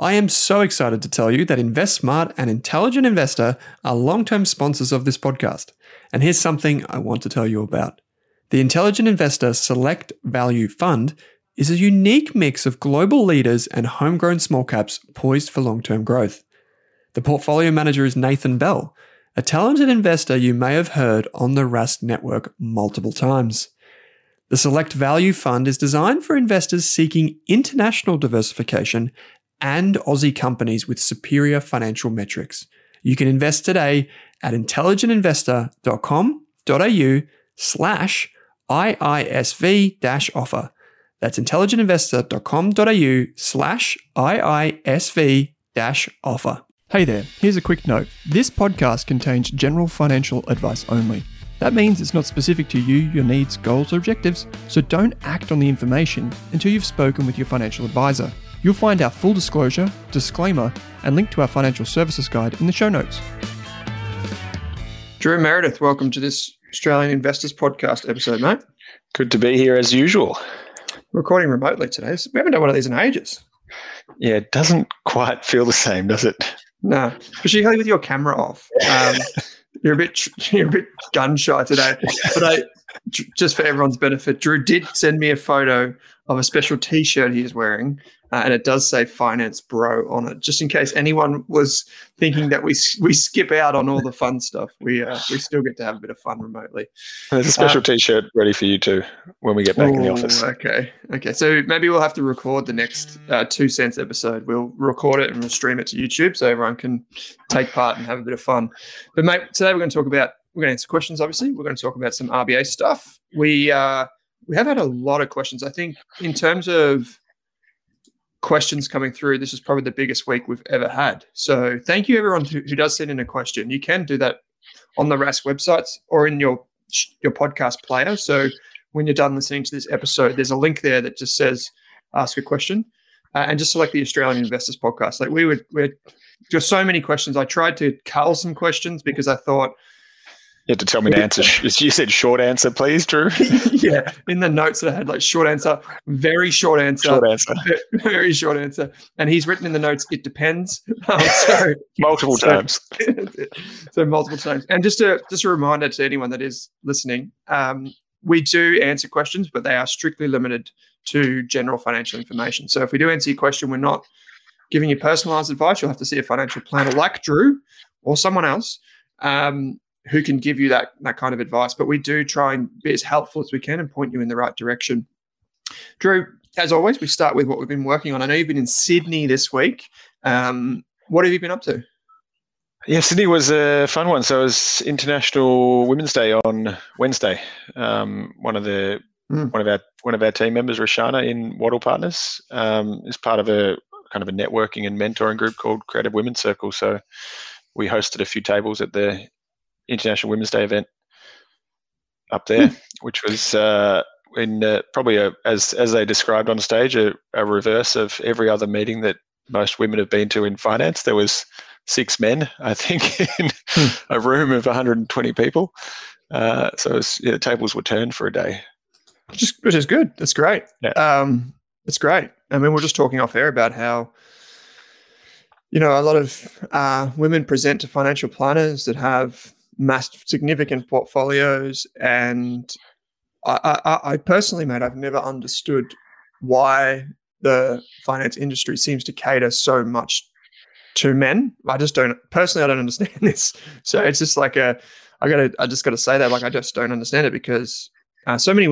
I am so excited to tell you that InvestSmart and Intelligent Investor are long term sponsors of this podcast. And here's something I want to tell you about. The Intelligent Investor Select Value Fund is a unique mix of global leaders and homegrown small caps poised for long term growth. The portfolio manager is Nathan Bell, a talented investor you may have heard on the Rask network multiple times. The Select Value Fund is designed for investors seeking international diversification and Aussie companies with superior financial metrics. You can invest today at intelligentinvestor.com.au slash IISV offer. That's intelligentinvestor.com.au slash IISV offer. Hey there, here's a quick note. This podcast contains general financial advice only. That means it's not specific to you, your needs, goals, or objectives, so don't act on the information until you've spoken with your financial advisor. You'll find our full disclosure, disclaimer, and link to our financial services guide in the show notes. Drew Meredith, welcome to this Australian Investors Podcast episode, mate. Good to be here as usual. Recording remotely today. We haven't done one of these in ages. Yeah, it doesn't quite feel the same, does it? No, particularly with your camera off. Um, you're a bit you're a bit gun shy today. But I, just for everyone's benefit, Drew did send me a photo of a special T-shirt he is wearing, uh, and it does say "Finance Bro" on it, just in case anyone was thinking that we we skip out on all the fun stuff. We uh, we still get to have a bit of fun remotely. There's a special uh, T-shirt ready for you too when we get back ooh, in the office. Okay, okay. So maybe we'll have to record the next uh, two cents episode. We'll record it and we'll stream it to YouTube so everyone can take part and have a bit of fun. But mate, today we're going to talk about we're going to answer questions. Obviously, we're going to talk about some RBA stuff. We uh, we have had a lot of questions. I think in terms of questions coming through. This is probably the biggest week we've ever had. So thank you everyone who, who does send in a question. You can do that on the Rask websites or in your your podcast player. So when you're done listening to this episode, there's a link there that just says ask a question, uh, and just select the Australian Investors Podcast. Like we would, we're just so many questions. I tried to cull some questions because I thought you had to tell me the answer. You said short answer, please, Drew. yeah, in the notes that I had, like short answer, very short answer, short answer, very short answer. And he's written in the notes, it depends. Um, so, multiple so, times. so multiple times. And just a just a reminder to anyone that is listening, um, we do answer questions, but they are strictly limited to general financial information. So if we do answer your question, we're not giving you personalized advice. You'll have to see a financial planner like Drew or someone else. Um, who can give you that that kind of advice. But we do try and be as helpful as we can and point you in the right direction. Drew, as always, we start with what we've been working on. I know you've been in Sydney this week. Um, what have you been up to? Yeah, Sydney was a fun one. So it was International Women's Day on Wednesday. Um, one of the mm. one of our one of our team members, Roshana, in Wattle Partners, um, is part of a kind of a networking and mentoring group called Creative Women's Circle. So we hosted a few tables at the International Women's Day event up there, hmm. which was uh, in uh, probably a, as as they described on stage a, a, reverse of every other meeting that most women have been to in finance. There was six men, I think, in hmm. a room of 120 people. Uh, so was, yeah, the tables were turned for a day. Which is, which is good. That's great. Yeah. Um, it's great. I mean, we're just talking off air about how you know a lot of uh, women present to financial planners that have mass significant portfolios and I, I, I personally mate i've never understood why the finance industry seems to cater so much to men. I just don't personally i don't understand this. So it's just like a i gotta i just gotta say that like i just don't understand it because uh, so many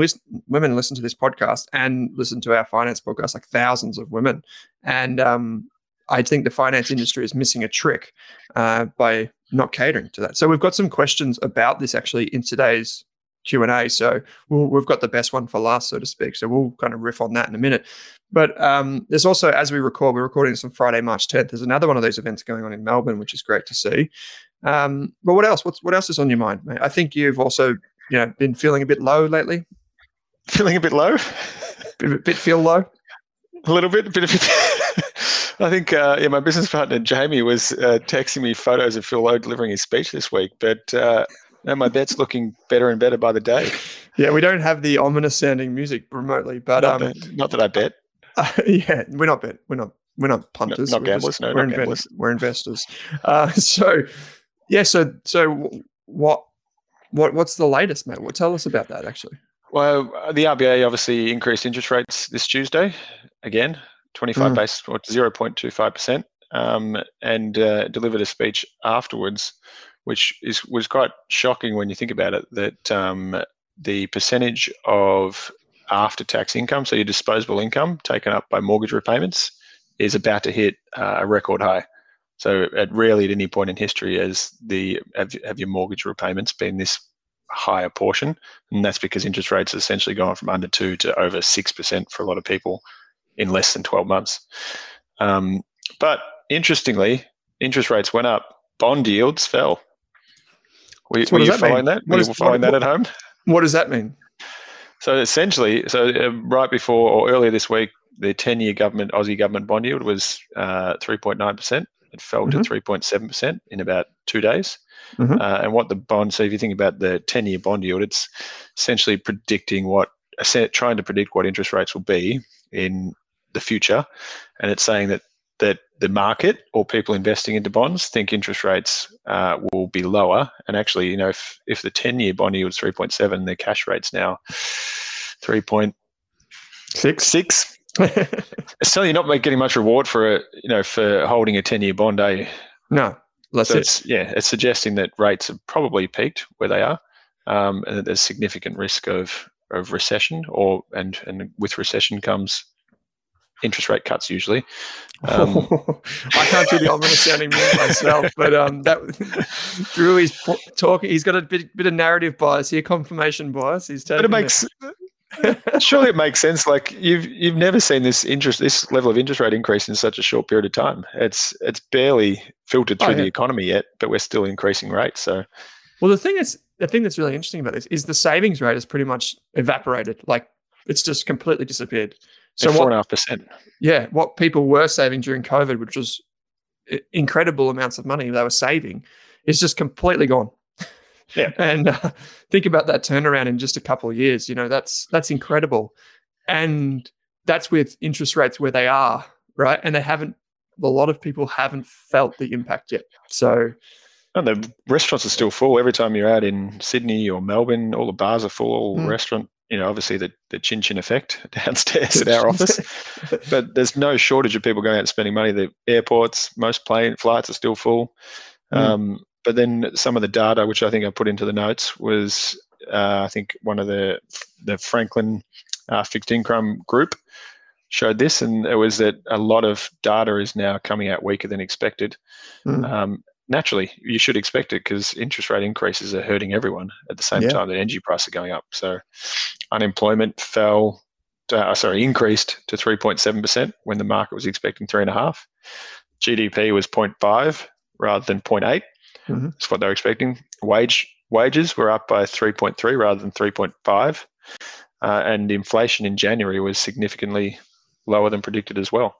women listen to this podcast and listen to our finance podcast like thousands of women. And um, I think the finance industry is missing a trick uh, by not catering to that. So we've got some questions about this actually in today's Q and A. So we have got the best one for last, so to speak. So we'll kind of riff on that in a minute. But um, there's also, as we record, we're recording this on Friday, March 10th. There's another one of these events going on in Melbourne, which is great to see. Um, but what else? What's what else is on your mind, mate? I think you've also, you know, been feeling a bit low lately. Feeling a bit low. bit, bit feel low. A little bit, bit of. I think uh, yeah, my business partner Jamie was uh, texting me photos of Phil Lowe delivering his speech this week, but uh, no, my bet's looking better and better by the day. Yeah, we don't have the ominous sounding music remotely, but not, um, that, not that I bet. yeah, we're not bet. We're not. We're not punters. No, not we're gamblers. Just, no, we're, gamblers. we're investors. Uh, so, yeah. So, so what? What? What's the latest, mate? What? Tell us about that, actually. Well, uh, the RBA obviously increased interest rates this Tuesday again, 25 Mm. basis or 0.25%, um, and uh, delivered a speech afterwards, which is was quite shocking when you think about it. That um, the percentage of after-tax income, so your disposable income taken up by mortgage repayments, is about to hit uh, a record high. So, at rarely at any point in history has the have, have your mortgage repayments been this higher portion, and that's because interest rates essentially gone from under two to over six percent for a lot of people in less than twelve months. Um, but interestingly, interest rates went up, bond yields fell. Were, So what were does you that mean? following that? What Were is- you following what- that at home? What does that mean? So essentially, so uh, right before or earlier this week, the 10-year government Aussie government bond yield was uh, 3.9%. It fell Mhm. to 3.7% in about two days. Mhm. Uh, and what the bond, so if you think about the 10-year bond yield, it's essentially predicting what, trying to predict what interest rates will be in the future, and it's saying that that the market or people investing into bonds think interest rates uh, will be lower. And actually, you know, if if the 10-year bond yield is 3.7, the cash rate's now 3.6 Six. so you're not getting much reward for a, you know for holding a 10 year bond eh? no, that's so it. it's yeah it's suggesting that rates have probably peaked where they are um, and that there's significant risk of of recession or and and with recession comes interest rate cuts usually um, I can't do the ominous sounding music myself, but um, that Drew is talking. He's got a bit, bit of narrative bias here, confirmation bias. He's but it makes surely it makes sense like you've you've never seen this interest this level of interest rate increase in such a short period of time it's it's barely filtered Oh, through yeah. the economy yet but we're still increasing rates so Well, the thing is, the thing that's really interesting about this is the savings rate has pretty much evaporated. Like it's just completely disappeared. So four and a half percent Yeah, what people were saving during COVID, which was incredible amounts of money they were saving, is just completely gone. Yeah. and uh, think about that turnaround in just a couple of years. You know, that's that's incredible, and that's with interest rates where they are, right? And they haven't. A lot of people haven't felt the impact yet. So And the restaurants are still full. Every time you're out in Sydney or Melbourne, all the bars are full. All the Mm. restaurant, you know, obviously the, the chin chin effect downstairs at our office. But there's no shortage of people going out and spending money. The airports, most plane flights are still full. Mm. Um, but then some of the data, which I think I put into the notes, was uh, I think one of the the Franklin uh, fixed income group showed this, and it was that a lot of data is now coming out weaker than expected. Mm. Um, naturally, you should expect it because interest rate increases are hurting everyone at the same Yeah. time that energy prices are going up. So unemployment fell, uh, sorry, increased to 3.7% when the market was expecting three and a half. GDP was 0.5 rather than 0.8. Mhm. That's what they were expecting. Wage wages were up by 3.3 rather than 3.5, uh, and inflation in January was significantly lower than predicted as well.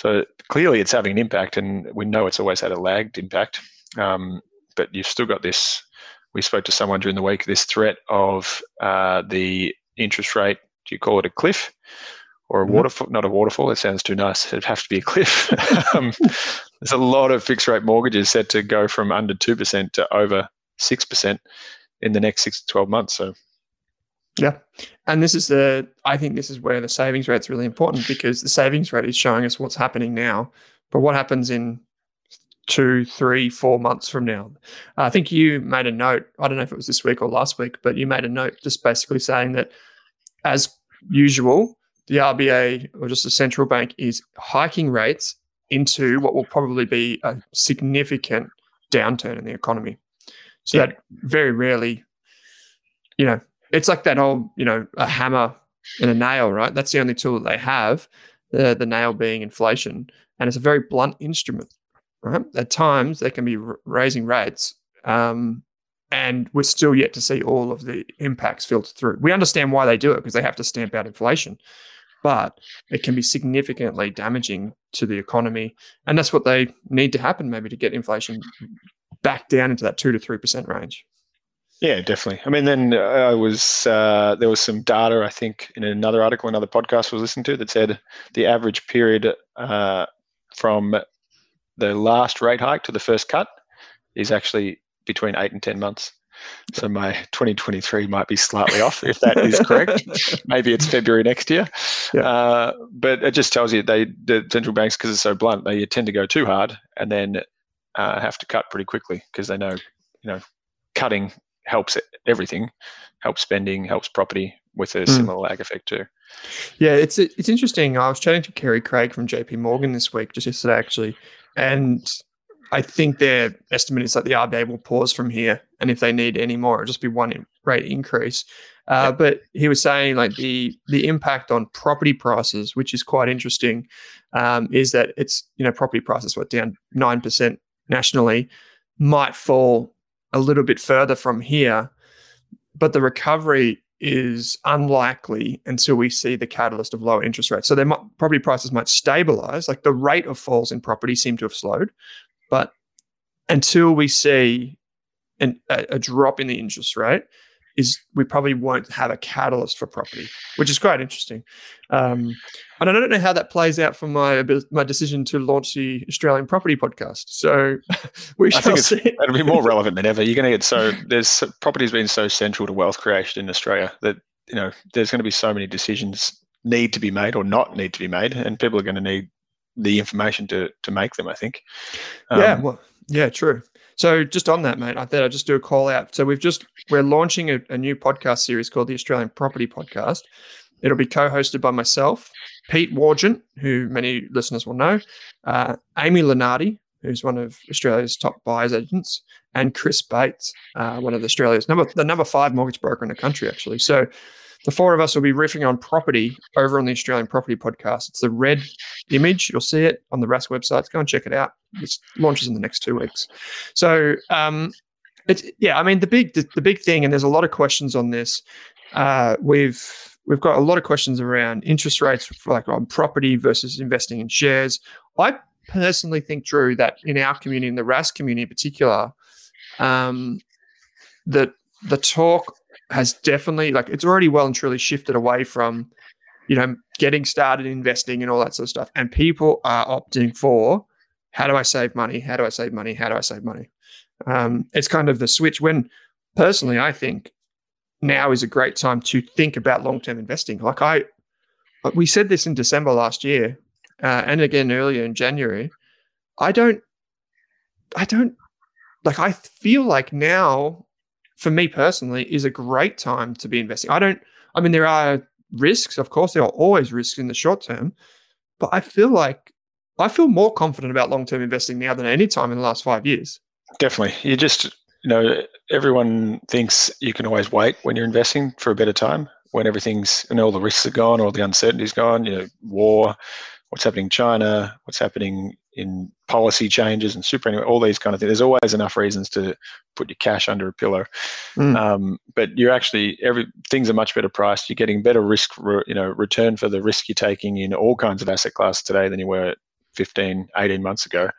So clearly, it's having an impact, and we know it's always had a lagged impact. Um, but you've still got this. We spoke to someone during the week. This threat of uh, the interest rate. Do you call it a cliff or a Mhm. waterfall? Not a waterfall. It sounds too nice. It'd have to be a cliff. um, there's a lot of fixed rate mortgages set to go from under two percent to over six percent in the next six to twelve months. So Yeah. And this is the, I think this is where the savings rate is really important because the savings rate is showing us what's happening now. But what happens in two, three, four months from now? I think you made a note, I don't know if it was this week or last week, but you made a note just basically saying that as usual, the RBA or just the central bank is hiking rates into what will probably be a significant downturn in the economy. So Yeah. that very rarely you know, it's like that old, you know, a hammer and a nail, right? That's the only tool that they have, the, the nail being inflation. And it's a very blunt instrument, right? At times, they can be r- raising rates. Um, and we're still yet to see all of the impacts filter through. We understand why they do it because they have to stamp out inflation, but it can be significantly damaging to the economy. And that's what they need to happen, maybe, to get inflation back down into that two to three percent range. Yeah, definitely. I mean, then uh, I was uh, there was some data I think in another article, another podcast I was listening to that said the average period uh, from the last rate hike to the first cut is actually between eight and ten months. So my 2023 might be slightly off if that is correct. Maybe it's February next year. Yeah. Uh, but it just tells you they the central banks because it's so blunt they tend to go too hard and then uh, have to cut pretty quickly because they know you know cutting helps everything, helps spending, helps property with a mm. similar lag effect too. Yeah, it's it's interesting. I was chatting to Kerry Craig from JP Morgan this week, just yesterday actually, and I think their estimate is that the RBA will pause from here, and if they need any more, it'll just be one rate increase. Uh, yep. But he was saying like the the impact on property prices, which is quite interesting, um, is that it's you know property prices were down nine percent nationally, might fall a little bit further from here, but the recovery is unlikely until we see the catalyst of lower interest rates. So their property prices might stabilize. Like the rate of falls in property seem to have slowed, but until we see an, a, a drop in the interest rate, is we probably won't have a catalyst for property, which is quite interesting. Um, and I don't know how that plays out for my my decision to launch the Australian Property Podcast. So we shall I think see. It'll be more relevant than ever. You're going to get so there's property's been so central to wealth creation in Australia that you know there's going to be so many decisions need to be made or not need to be made, and people are going to need the information to to make them. I think. Um, yeah. Well. Yeah. True. So just on that, mate, I thought I'd just do a call out. So we've just we're launching a, a new podcast series called the Australian Property Podcast. It'll be co-hosted by myself, Pete Wargent, who many listeners will know, uh, Amy Lenardi, who's one of Australia's top buyers agents, and Chris Bates, uh, one of Australia's number the number five mortgage broker in the country, actually. So the four of us will be riffing on property over on the Australian Property Podcast. It's the red image. You'll see it on the Rask website. Go and check it out. It launches in the next two weeks. So um, it's yeah. I mean the big the, the, big thing, and there's a lot of questions on this. Uh, we've we've got a lot of questions around interest rates, like on property versus investing in shares. I personally think, Drew, that in our community, in the Rask community in particular, um, that the talk has definitely like it's already well and truly shifted away from you know getting started investing and all that sort of stuff. And people are opting for how do i save money? How do i save money? How do i save money? Um, it's kind of the switch when personally i think now is a great time to think about long-term investing. Like i we said this in december last year uh, and again earlier in january. I don't i don't like i feel like now for me personally, is a great time to be investing. I don't, I mean, there are risks, of course, there are always risks in the short term, but I feel like I feel more confident about long term investing now than any time in the last five years. Definitely. You just, you know, everyone thinks you can always wait when you're investing for a better time when everything's and all the risks are gone, all the uncertainty's gone, you know, war, what's happening in China, what's happening in policy changes and superannuation, all these kind of things. There's always enough reasons to put your cash under a pillow. Mm. Um, but you're actually every things are much better priced. You're getting better risk, you know, return for the risk you're taking in all kinds of asset classes today than you were 15, 18 months ago.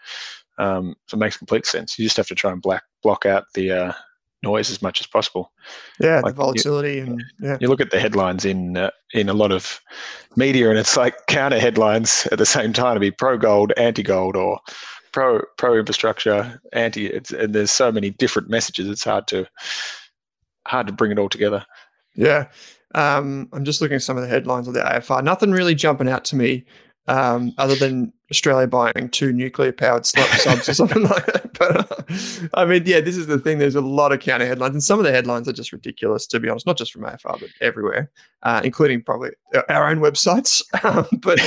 Um, so it makes complete sense. You just have to try and black block out the uh, noise as much as possible. Yeah, like the volatility you, and yeah. You look at the headlines in uh, in a lot of media, and it's like counter headlines at the same time to be pro gold, anti gold, or pro pro infrastructure, anti. It's, and there's so many different messages. It's hard to hard to bring it all together. Yeah, um, I'm just looking at some of the headlines of the AFR. Nothing really jumping out to me um, other than Australia buying two nuclear powered subs or something like that. But uh, I mean, yeah, this is the thing. There's a lot of counter headlines, and some of the headlines are just ridiculous, to be honest, not just from AFR, but everywhere, uh, including probably our own websites. Um, but,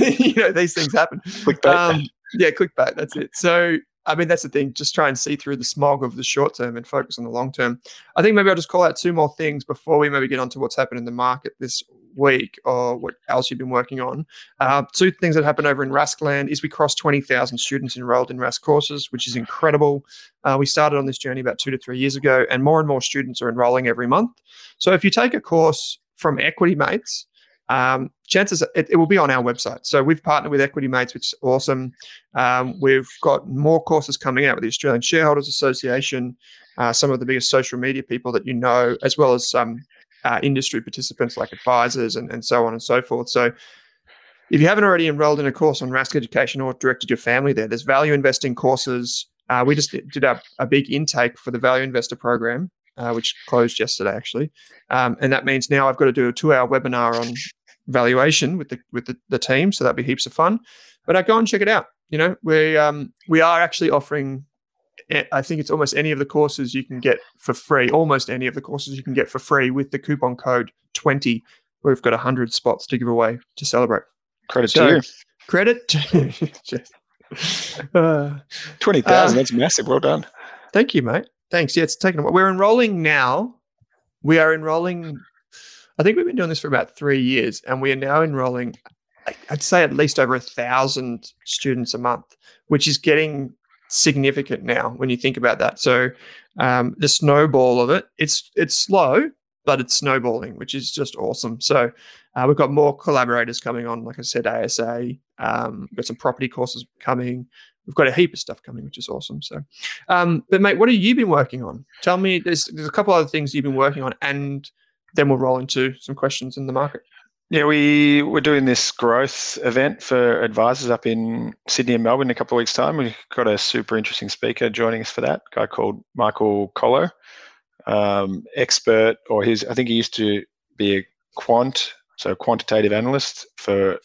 you know, these things happen. Clickbait. Um, yeah, clickbait. That's it. So, I mean, that's the thing. Just try and see through the smog of the short term and focus on the long term. I think maybe I'll just call out two more things before we maybe get on to what's happened in the market this week or what else you've been working on. Uh, two things that happened over in Raskland is we crossed 20,000 students enrolled in Rask courses, which is incredible. Uh, we started on this journey about two to three years ago, and more and more students are enrolling every month. So if you take a course from Equity Mates, um, chances it, it, will be on our website. So we've partnered with Equity Mates, which is awesome. Um, we've got more courses coming out with the Australian Shareholders Association, uh, some of the biggest social media people that you know, as well as some uh, industry participants like advisors and, and so on and so forth. So if you haven't already enrolled in a course on Rask Education or directed your family there, there's value investing courses. Uh, we just did a, a big intake for the value investor program uh, which closed yesterday actually, um, and that means now I've got to do a two-hour webinar on valuation with the with the, the team, so that'd be heaps of fun. But I go and check it out. You know, we um, we are actually offering. I think it's almost any of the courses you can get for free. Almost any of the courses you can get for free with the coupon code twenty. We've got hundred spots to give away to celebrate. Credit so, to you. Credit. To, uh, Twenty thousand. Uh, that's massive. Well done. Thank you, mate. Thanks. Yeah, it's taken a while. We're enrolling now. We are enrolling. I think we've been doing this for about three years, and we are now enrolling. I'd say at least over a thousand students a month, which is getting significant now when you think about that. So um, the snowball of it, it's it's slow, but it's snowballing, which is just awesome. So uh, we've got more collaborators coming on, like I said, ASA. Um, we've got some property courses coming we've got a heap of stuff coming, which is awesome. So, um, but mate, what have you been working on? Tell me. There's there's a couple other things you've been working on, and then we'll roll into some questions in the market. Yeah, we we're doing this growth event for advisors up in Sydney and Melbourne in a couple of weeks' time. We've got a super interesting speaker joining us for that. A guy called Michael Collo, um, expert, or his I think he used to be a quant, so quantitative analyst for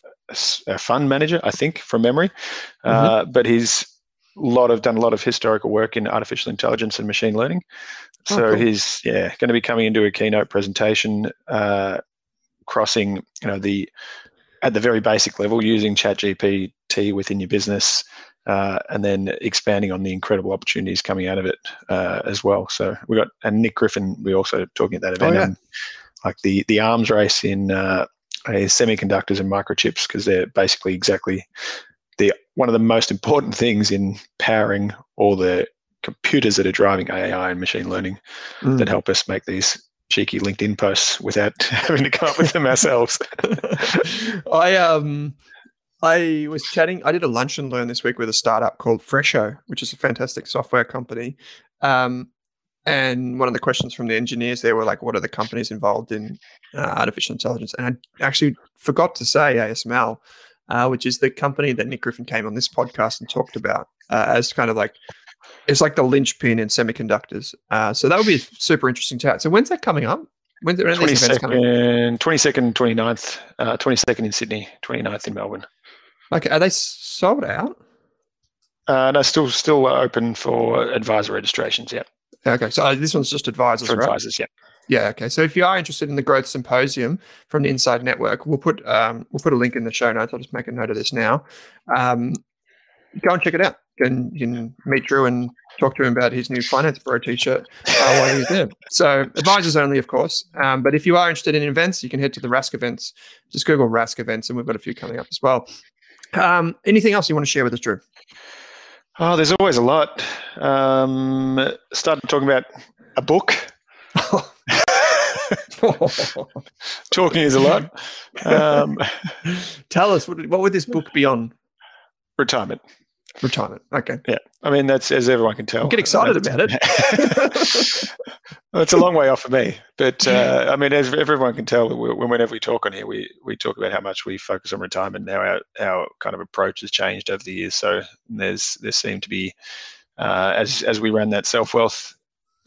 a fund manager, I think, from memory. Mm-hmm. Uh, but he's lot of done a lot of historical work in artificial intelligence and machine learning. Oh, so oh, cool. he's yeah going to be coming into a keynote presentation, uh, crossing you know the at the very basic level using ChatGPT within your business. Uh, and then expanding on the incredible opportunities coming out of it uh, as well. So we got and Nick Griffin. We also talking at that event, oh, yeah. and like the the arms race in uh, semiconductors and microchips because they're basically exactly the one of the most important things in powering all the computers that are driving AI and machine learning mm. that help us make these cheeky LinkedIn posts without having to come up with them ourselves. I um I was chatting. I did a lunch and learn this week with a startup called Fresho, which is a fantastic software company. Um, and one of the questions from the engineers there were like, what are the companies involved in uh, artificial intelligence? And I actually forgot to say ASML, uh, which is the company that Nick Griffin came on this podcast and talked about uh, as kind of like, it's like the linchpin in semiconductors. Uh, so that would be super interesting to chat. So when's that coming up? When's, when 22nd, 22nd, 29th, uh, 22nd in Sydney, 29th in Melbourne. Okay. Are they sold out? Uh, no, still still open for advisor registrations. Yeah. Okay, so uh, this one's just advisors, For right? Advisors, yeah. Yeah. Okay. So if you are interested in the growth symposium from the Inside Network, we'll put um, we'll put a link in the show notes. I'll just make a note of this now. Um, go and check it out. And you can meet Drew and talk to him about his new Finance Bro T-shirt uh, while he's there. So advisors only, of course. Um, but if you are interested in events, you can head to the Rask events. Just Google Rask events, and we've got a few coming up as well. Um, anything else you want to share with us, Drew? Oh, there's always a lot. Um, started talking about a book. talking is a lot. Um, Tell us what, what would this book be on? Retirement. Retirement. Okay. Yeah. I mean, that's as everyone can tell. Get excited about it. well, it's a long way off for me, but uh, I mean, as everyone can tell, whenever we talk on here, we we talk about how much we focus on retirement. Now our our kind of approach has changed over the years. So there's there seemed to be uh, as as we ran that self wealth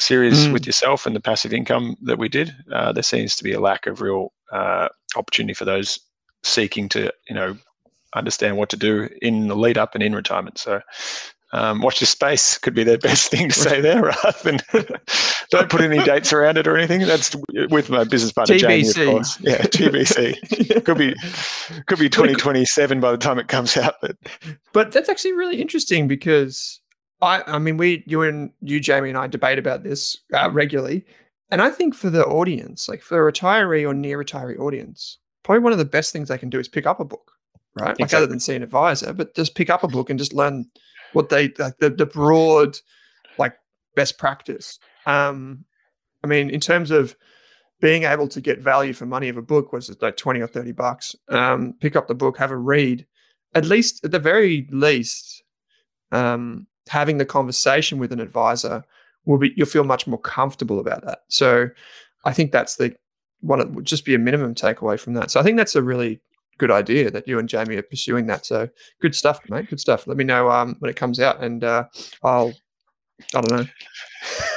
series mm. with yourself and the passive income that we did, uh, there seems to be a lack of real uh, opportunity for those seeking to you know understand what to do in the lead up and in retirement. So um, watch your space could be the best thing to say there rather than don't put any dates around it or anything. That's with my business partner TBC. Jamie, of course. Yeah, TBC. could be could be 2027 by the time it comes out. But but that's actually really interesting because I, I mean, we, you and you, Jamie, and I debate about this uh, regularly, and I think for the audience, like for a retiree or near retiree audience, probably one of the best things they can do is pick up a book, right? Exactly. Like other than see an advisor, but just pick up a book and just learn what they like the, the broad like best practice. Um, I mean, in terms of being able to get value for money of a book was like 20 or 30 bucks. Um, pick up the book, have a read. At least, at the very least, um, having the conversation with an advisor will be, you'll feel much more comfortable about that. So I think that's the one, it would just be a minimum takeaway from that. So I think that's a really good idea that you and Jamie are pursuing that. So good stuff, mate. Good stuff. Let me know um, when it comes out and uh, I'll, I don't know,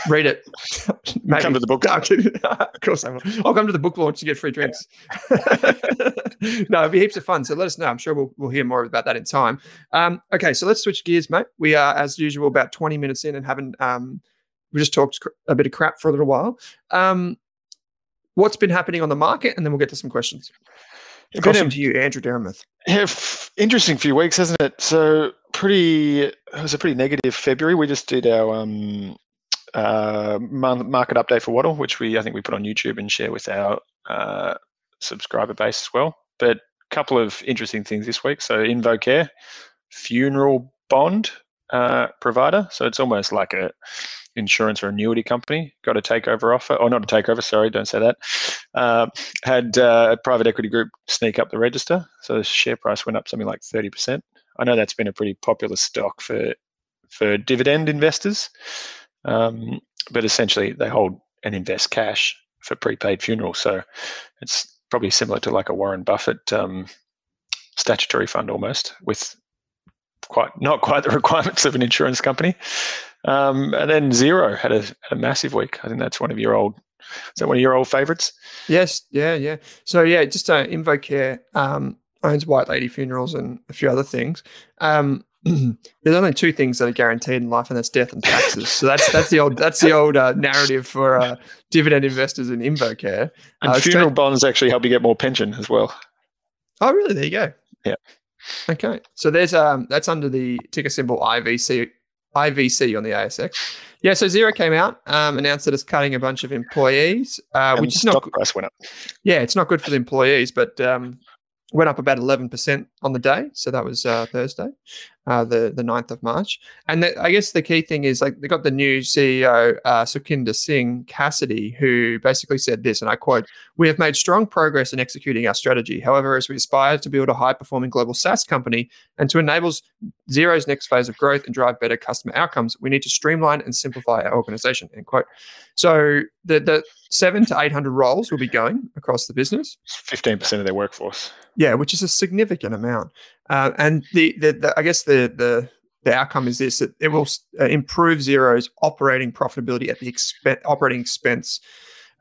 read it. Maybe. Come to the book. of course I will. I'll come to the book launch to get free drinks. no, it'll be heaps of fun. So let us know. I'm sure we'll, we'll hear more about that in time. Um, okay, so let's switch gears, mate. We are, as usual, about 20 minutes in and haven't, um, we just talked a bit of crap for a little while. Um, what's been happening on the market? And then we'll get to some questions. Question to you, Andrew Dermuth. Yeah, interesting few weeks, hasn't it? So pretty. It was a pretty negative February. We just did our um, uh, market update for Wattle, which we I think we put on YouTube and share with our uh, subscriber base as well. But a couple of interesting things this week. So InvoCare, funeral bond uh, provider. So it's almost like a insurance or annuity company got a takeover offer, or not a takeover. Sorry, don't say that. Uh, had uh, a private equity group sneak up the register, so the share price went up something like thirty percent. I know that's been a pretty popular stock for for dividend investors. Um, but essentially, they hold and invest cash for prepaid funerals. So it's probably similar to like a Warren Buffett um, statutory fund almost, with quite not quite the requirements of an insurance company. Um, and then Zero had a, a massive week. I think that's one of your old. Is that one of your old favorites? Yes. Yeah. Yeah. So yeah, just uh, InvoCare um, owns White Lady Funerals and a few other things. Um, there's only two things that are guaranteed in life, and that's death and taxes. So that's that's the old that's the old uh, narrative for uh, dividend investors in InvoCare. And uh, funeral bonds actually help you get more pension as well. Oh, really? There you go. Yeah. Okay. So there's um that's under the ticker symbol IVC IVC on the ASX. Yeah, so Xero came out, um, announced that it's cutting a bunch of employees, uh, which is not price went up. Yeah, it's not good for the employees, but um, went up about 11% on the day. So that was uh, Thursday, uh, the, the 9th of March. And the, I guess the key thing is like they got the new CEO, uh, Sukhinder Singh Cassidy, who basically said this, and I quote, We have made strong progress in executing our strategy. However, as we aspire to build a high performing global SaaS company and to enable Xero's next phase of growth and drive better customer outcomes, we need to streamline and simplify our organization, end quote. So the, the seven to 800 roles will be going across the business. 15% of their workforce. Yeah, which is a significant amount. Uh, and the, the, the, I guess the, the, the outcome is this: that it will uh, improve Xero's operating profitability at the expense, operating expense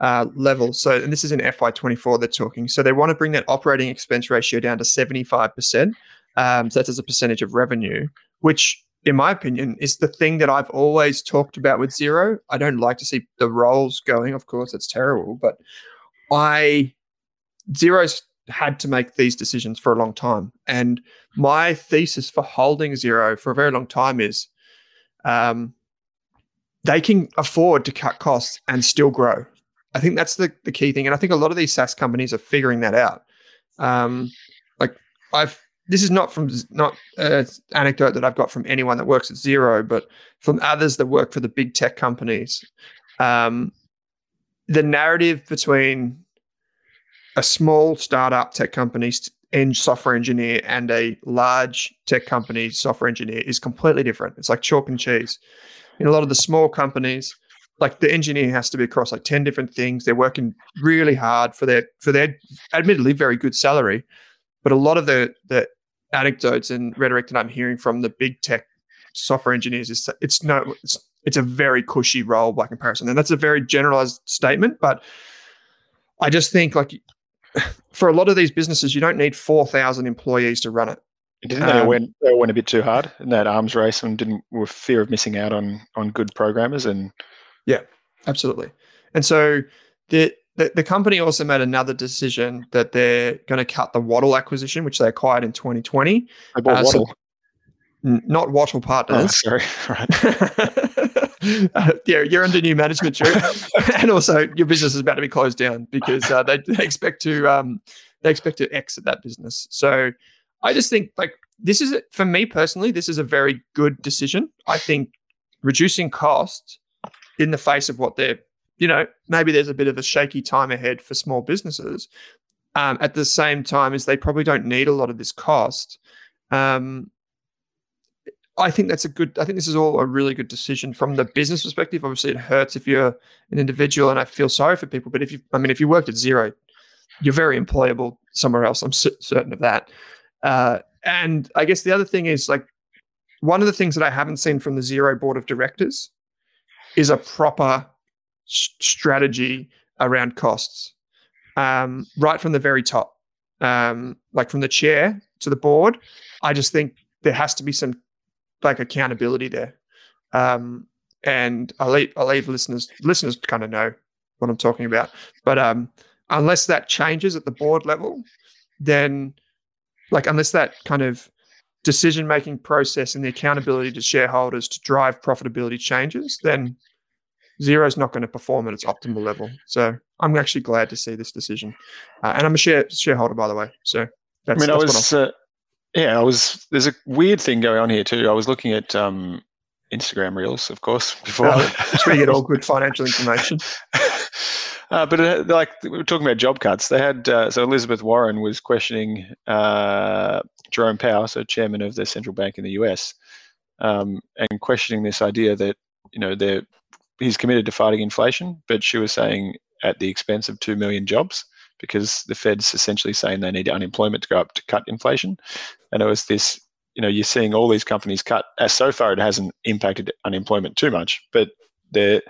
uh, level. So, and this is in FY24 they're talking. So they want to bring that operating expense ratio down to 75%. Um, so that's as a percentage of revenue, which in my opinion, is the thing that I've always talked about with Zero. I don't like to see the roles going, of course, it's terrible, but I Xero's had to make these decisions for a long time. And my thesis for holding Xero for a very long time is um, they can afford to cut costs and still grow. I think that's the, the key thing. And I think a lot of these SaaS companies are figuring that out. Um, like I've this is not from not an anecdote that I've got from anyone that works at Xero, but from others that work for the big tech companies. Um, the narrative between a small startup tech company and software engineer and a large tech company software engineer is completely different. It's like chalk and cheese. In a lot of the small companies, like the engineer has to be across like 10 different things. They're working really hard for their for their admittedly very good salary. But a lot of the the anecdotes and rhetoric that I'm hearing from the big tech software engineers is it's no it's, it's a very cushy role by comparison. And that's a very generalized statement, but I just think like for a lot of these businesses, you don't need 4,000 employees to run it. Didn't they, um, went, they went a bit too hard in that arms race and didn't with fear of missing out on on good programmers and yeah, absolutely. And so the the, the company also made another decision that they're going to cut the Waddle acquisition, which they acquired in 2020. They bought uh, Waddle. So, not Wattle Partners. Oh, sorry, right. uh, yeah, you're under new management, Drew, and also your business is about to be closed down because uh, they, they, expect to um, they expect to exit that business. So I just think like this is for me personally, this is a very good decision. I think reducing costs in the face of what they're, you know, maybe there's a bit of a shaky time ahead for small businesses. Um, at the same time as they probably don't need a lot of this cost. Um, I think that's a good. I think this is all a really good decision from the business perspective. Obviously, it hurts if you're an individual, and I feel sorry for people. But if you, I mean, if you worked at Xero, you're very employable somewhere else. I'm certain of that. Uh, and I guess the other thing is like one of the things that I haven't seen from the Xero board of directors is a proper s- strategy around costs, um, right from the very top, um, like from the chair to the board. I just think there has to be some like accountability there. Um, and I'll leave, I'll leave listeners listeners kind of know what I'm talking about. But um, unless that changes at the board level, then like unless that kind of decision making process and the accountability to shareholders to drive profitability changes, then Xero's not going to perform at its optimal level. So I'm actually glad to see this decision, uh, and I'm a share, shareholder by the way. So that's, I mean, I was uh, yeah, I was. There's a weird thing going on here too. I was looking at um, Instagram reels, of course, before. Uh, that's where you get all good financial information. Uh, but uh, like we were talking about job cuts, they had uh, so Elizabeth Warren was questioning uh, Jerome Powell, so chairman of the central bank in the US, um, and questioning this idea that you know they're he's committed to fighting inflation, but she was saying at the expense of two million jobs because the Fed's essentially saying they need unemployment to go up to cut inflation. And it was this, you know, you're seeing all these companies cut. As so far, it hasn't impacted unemployment too much, but the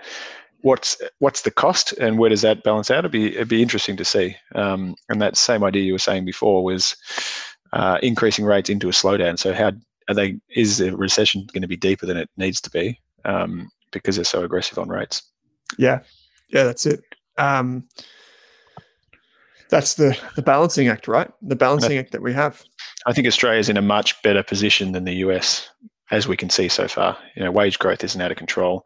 what's what's the cost and where does that balance out? It'd be it'd be interesting to see. Um, and that same idea you were saying before was uh, increasing rates into a slowdown. So how are they? Is the recession going to be deeper than it needs to be um, because they're so aggressive on rates? Yeah, yeah, that's it. Um, that's the the balancing act, right? The balancing act that we have. I think Australia is in a much better position than the US, as we can see so far. You know, wage growth isn't out of control.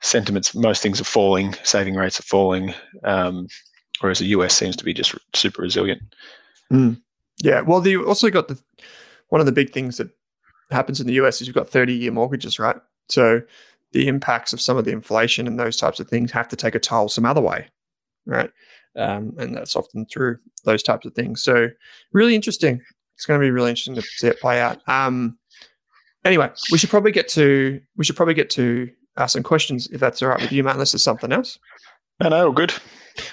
Sentiments, most things are falling. Saving rates are falling, um, whereas the US seems to be just super resilient. Mm. Yeah. Well, you also got the one of the big things that happens in the US is you've got 30 year mortgages, right? So the impacts of some of the inflation and those types of things have to take a toll some other way, right? Um, and that's often through those types of things. So really interesting. It's going to be really interesting to see it play out. Um, anyway, we should probably get to we should probably get to uh, some questions if that's all right with you, Matt. Unless there's something else. No, no, good.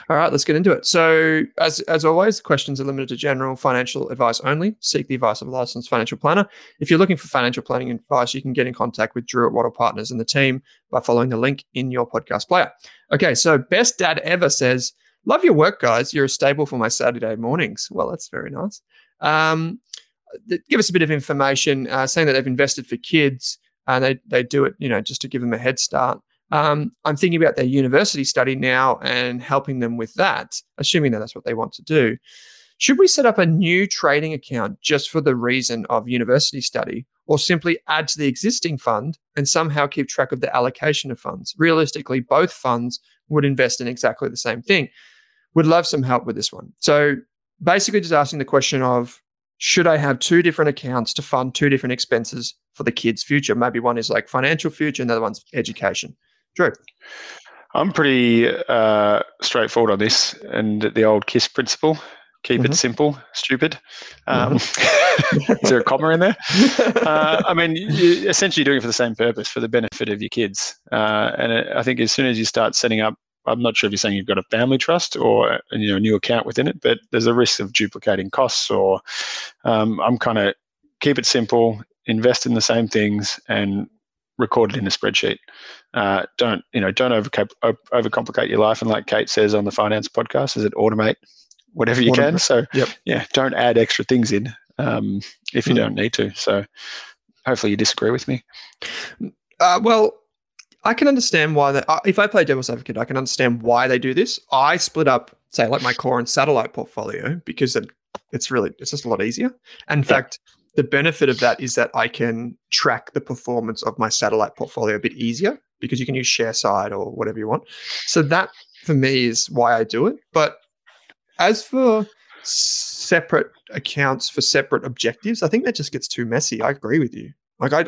All right, let's get into it. So, as as always, questions are limited to general financial advice only. Seek the advice of a licensed financial planner. If you're looking for financial planning advice, you can get in contact with Drew at Wattle Partners and the team by following the link in your podcast player. Okay, so best dad ever says Love your work, guys. You're a staple for my Saturday mornings. Well, that's very nice. Um, give us a bit of information uh, saying that they've invested for kids and they, they do it, you know, just to give them a head start. Um, I'm thinking about their university study now and helping them with that, assuming that that's what they want to do. Should we set up a new trading account just for the reason of university study, or simply add to the existing fund and somehow keep track of the allocation of funds? Realistically, both funds would invest in exactly the same thing would love some help with this one. So basically, just asking the question of should I have two different accounts to fund two different expenses for the kids' future? Maybe one is like financial future, and the other one's education. Drew. I'm pretty uh, straightforward on this, and the old KISS principle: keep mm-hmm. it simple, stupid. Um, mm-hmm. is there a comma in there? Uh, I mean, you're essentially doing it for the same purpose, for the benefit of your kids. Uh, and it, I think as soon as you start setting up I'm not sure if you're saying you've got a family trust or you know a new account within it, but there's a risk of duplicating costs. Or um, I'm kind of keep it simple, invest in the same things, and record it in a spreadsheet. Uh, don't you know? Don't overcomplicate your life. And like Kate says on the finance podcast, is it automate whatever you automate. can. So yep. yeah, don't add extra things in um, if you mm. don't need to. So hopefully you disagree with me. Uh, well, I can understand why that. If I play devil's advocate, I can understand why they do this. I split up, say, like my core and satellite portfolio because it, it's really it's just a lot easier. In yeah. fact, the benefit of that is that I can track the performance of my satellite portfolio a bit easier because you can use Sharesight or whatever you want. So that for me is why I do it. But as for separate accounts for separate objectives, I think that just gets too messy. I agree with you. Like I,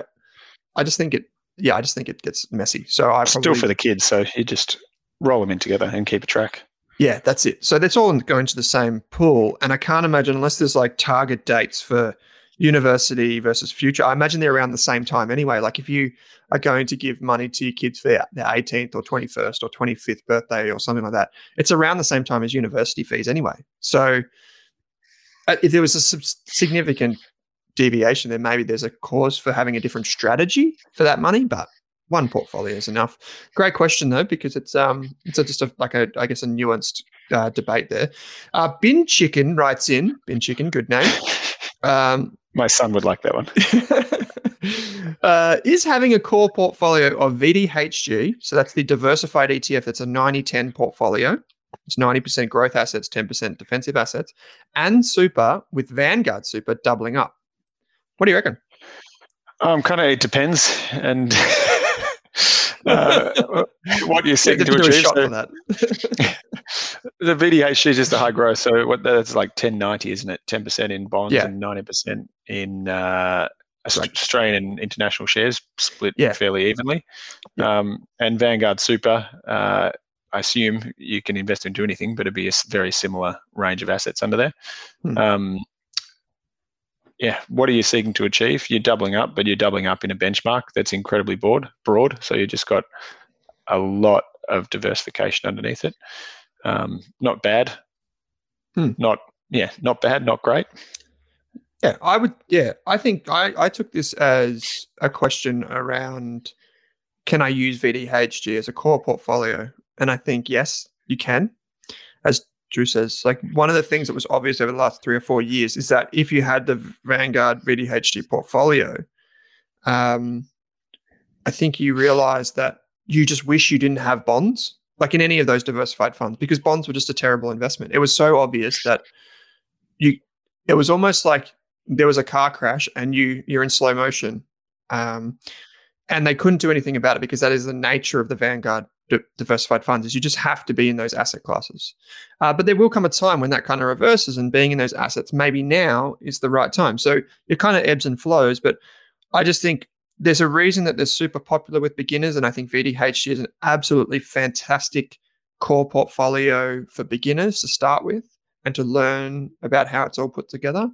I just think it. Yeah, I just think it gets messy. So I still for the kids. So you just roll them in together and keep a track. Yeah, that's it. So that's all going to the same pool, and I can't imagine unless there's like target dates for university versus future. I imagine they're around the same time anyway. Like if you are going to give money to your kids for their 18th or 21st or 25th birthday or something like that, it's around the same time as university fees anyway. So uh, if there was a significant deviation, then maybe there's a cause for having a different strategy for that money. But one portfolio is enough. Great question though, because it's um it's a, just a, like a I guess a nuanced uh, debate there. Uh, Bin Chicken writes in Bin Chicken, good name. Um, My son would like that one. uh, is having a core portfolio of VDHG, so that's the diversified ETF, that's a 90 10 portfolio. It's 90% growth assets, 10% defensive assets, and super with Vanguard Super doubling up. What do you reckon? Um, kind of, it depends. And uh, what you're seeking to achieve. So, the VDH is just a high growth. So what that's like 1090, isn't it? 10% in bonds yeah. and 90% in uh, Australian and international shares, split yeah. fairly evenly. Yeah. Um, and Vanguard Super, uh, I assume you can invest into anything, but it'd be a very similar range of assets under there. Hmm. Um, yeah, what are you seeking to achieve? You're doubling up, but you're doubling up in a benchmark that's incredibly broad. Broad, so you just got a lot of diversification underneath it. Um, not bad, hmm. not yeah, not bad, not great. Yeah, I would. Yeah, I think I I took this as a question around can I use VDHG as a core portfolio, and I think yes, you can. As Drew says, like one of the things that was obvious over the last three or four years is that if you had the Vanguard VDHG portfolio, um, I think you realize that you just wish you didn't have bonds, like in any of those diversified funds, because bonds were just a terrible investment. It was so obvious that you, it was almost like there was a car crash and you you're in slow motion, um, and they couldn't do anything about it because that is the nature of the Vanguard diversified funds is you just have to be in those asset classes. Uh, but there will come a time when that kind of reverses and being in those assets maybe now is the right time. So it kind of ebbs and flows. But I just think there's a reason that they're super popular with beginners. And I think VDHG is an absolutely fantastic core portfolio for beginners to start with and to learn about how it's all put together.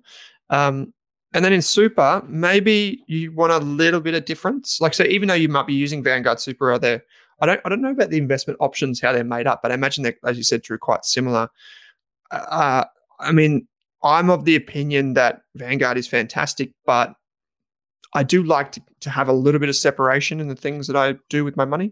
Um, and then in super, maybe you want a little bit of difference. Like so, even though you might be using Vanguard Super, are there I don't I don't know about the investment options how they're made up, but I imagine they're, as you said, Drew, quite similar. Uh, I mean, I'm of the opinion that Vanguard is fantastic, but I do like to, to have a little bit of separation in the things that I do with my money.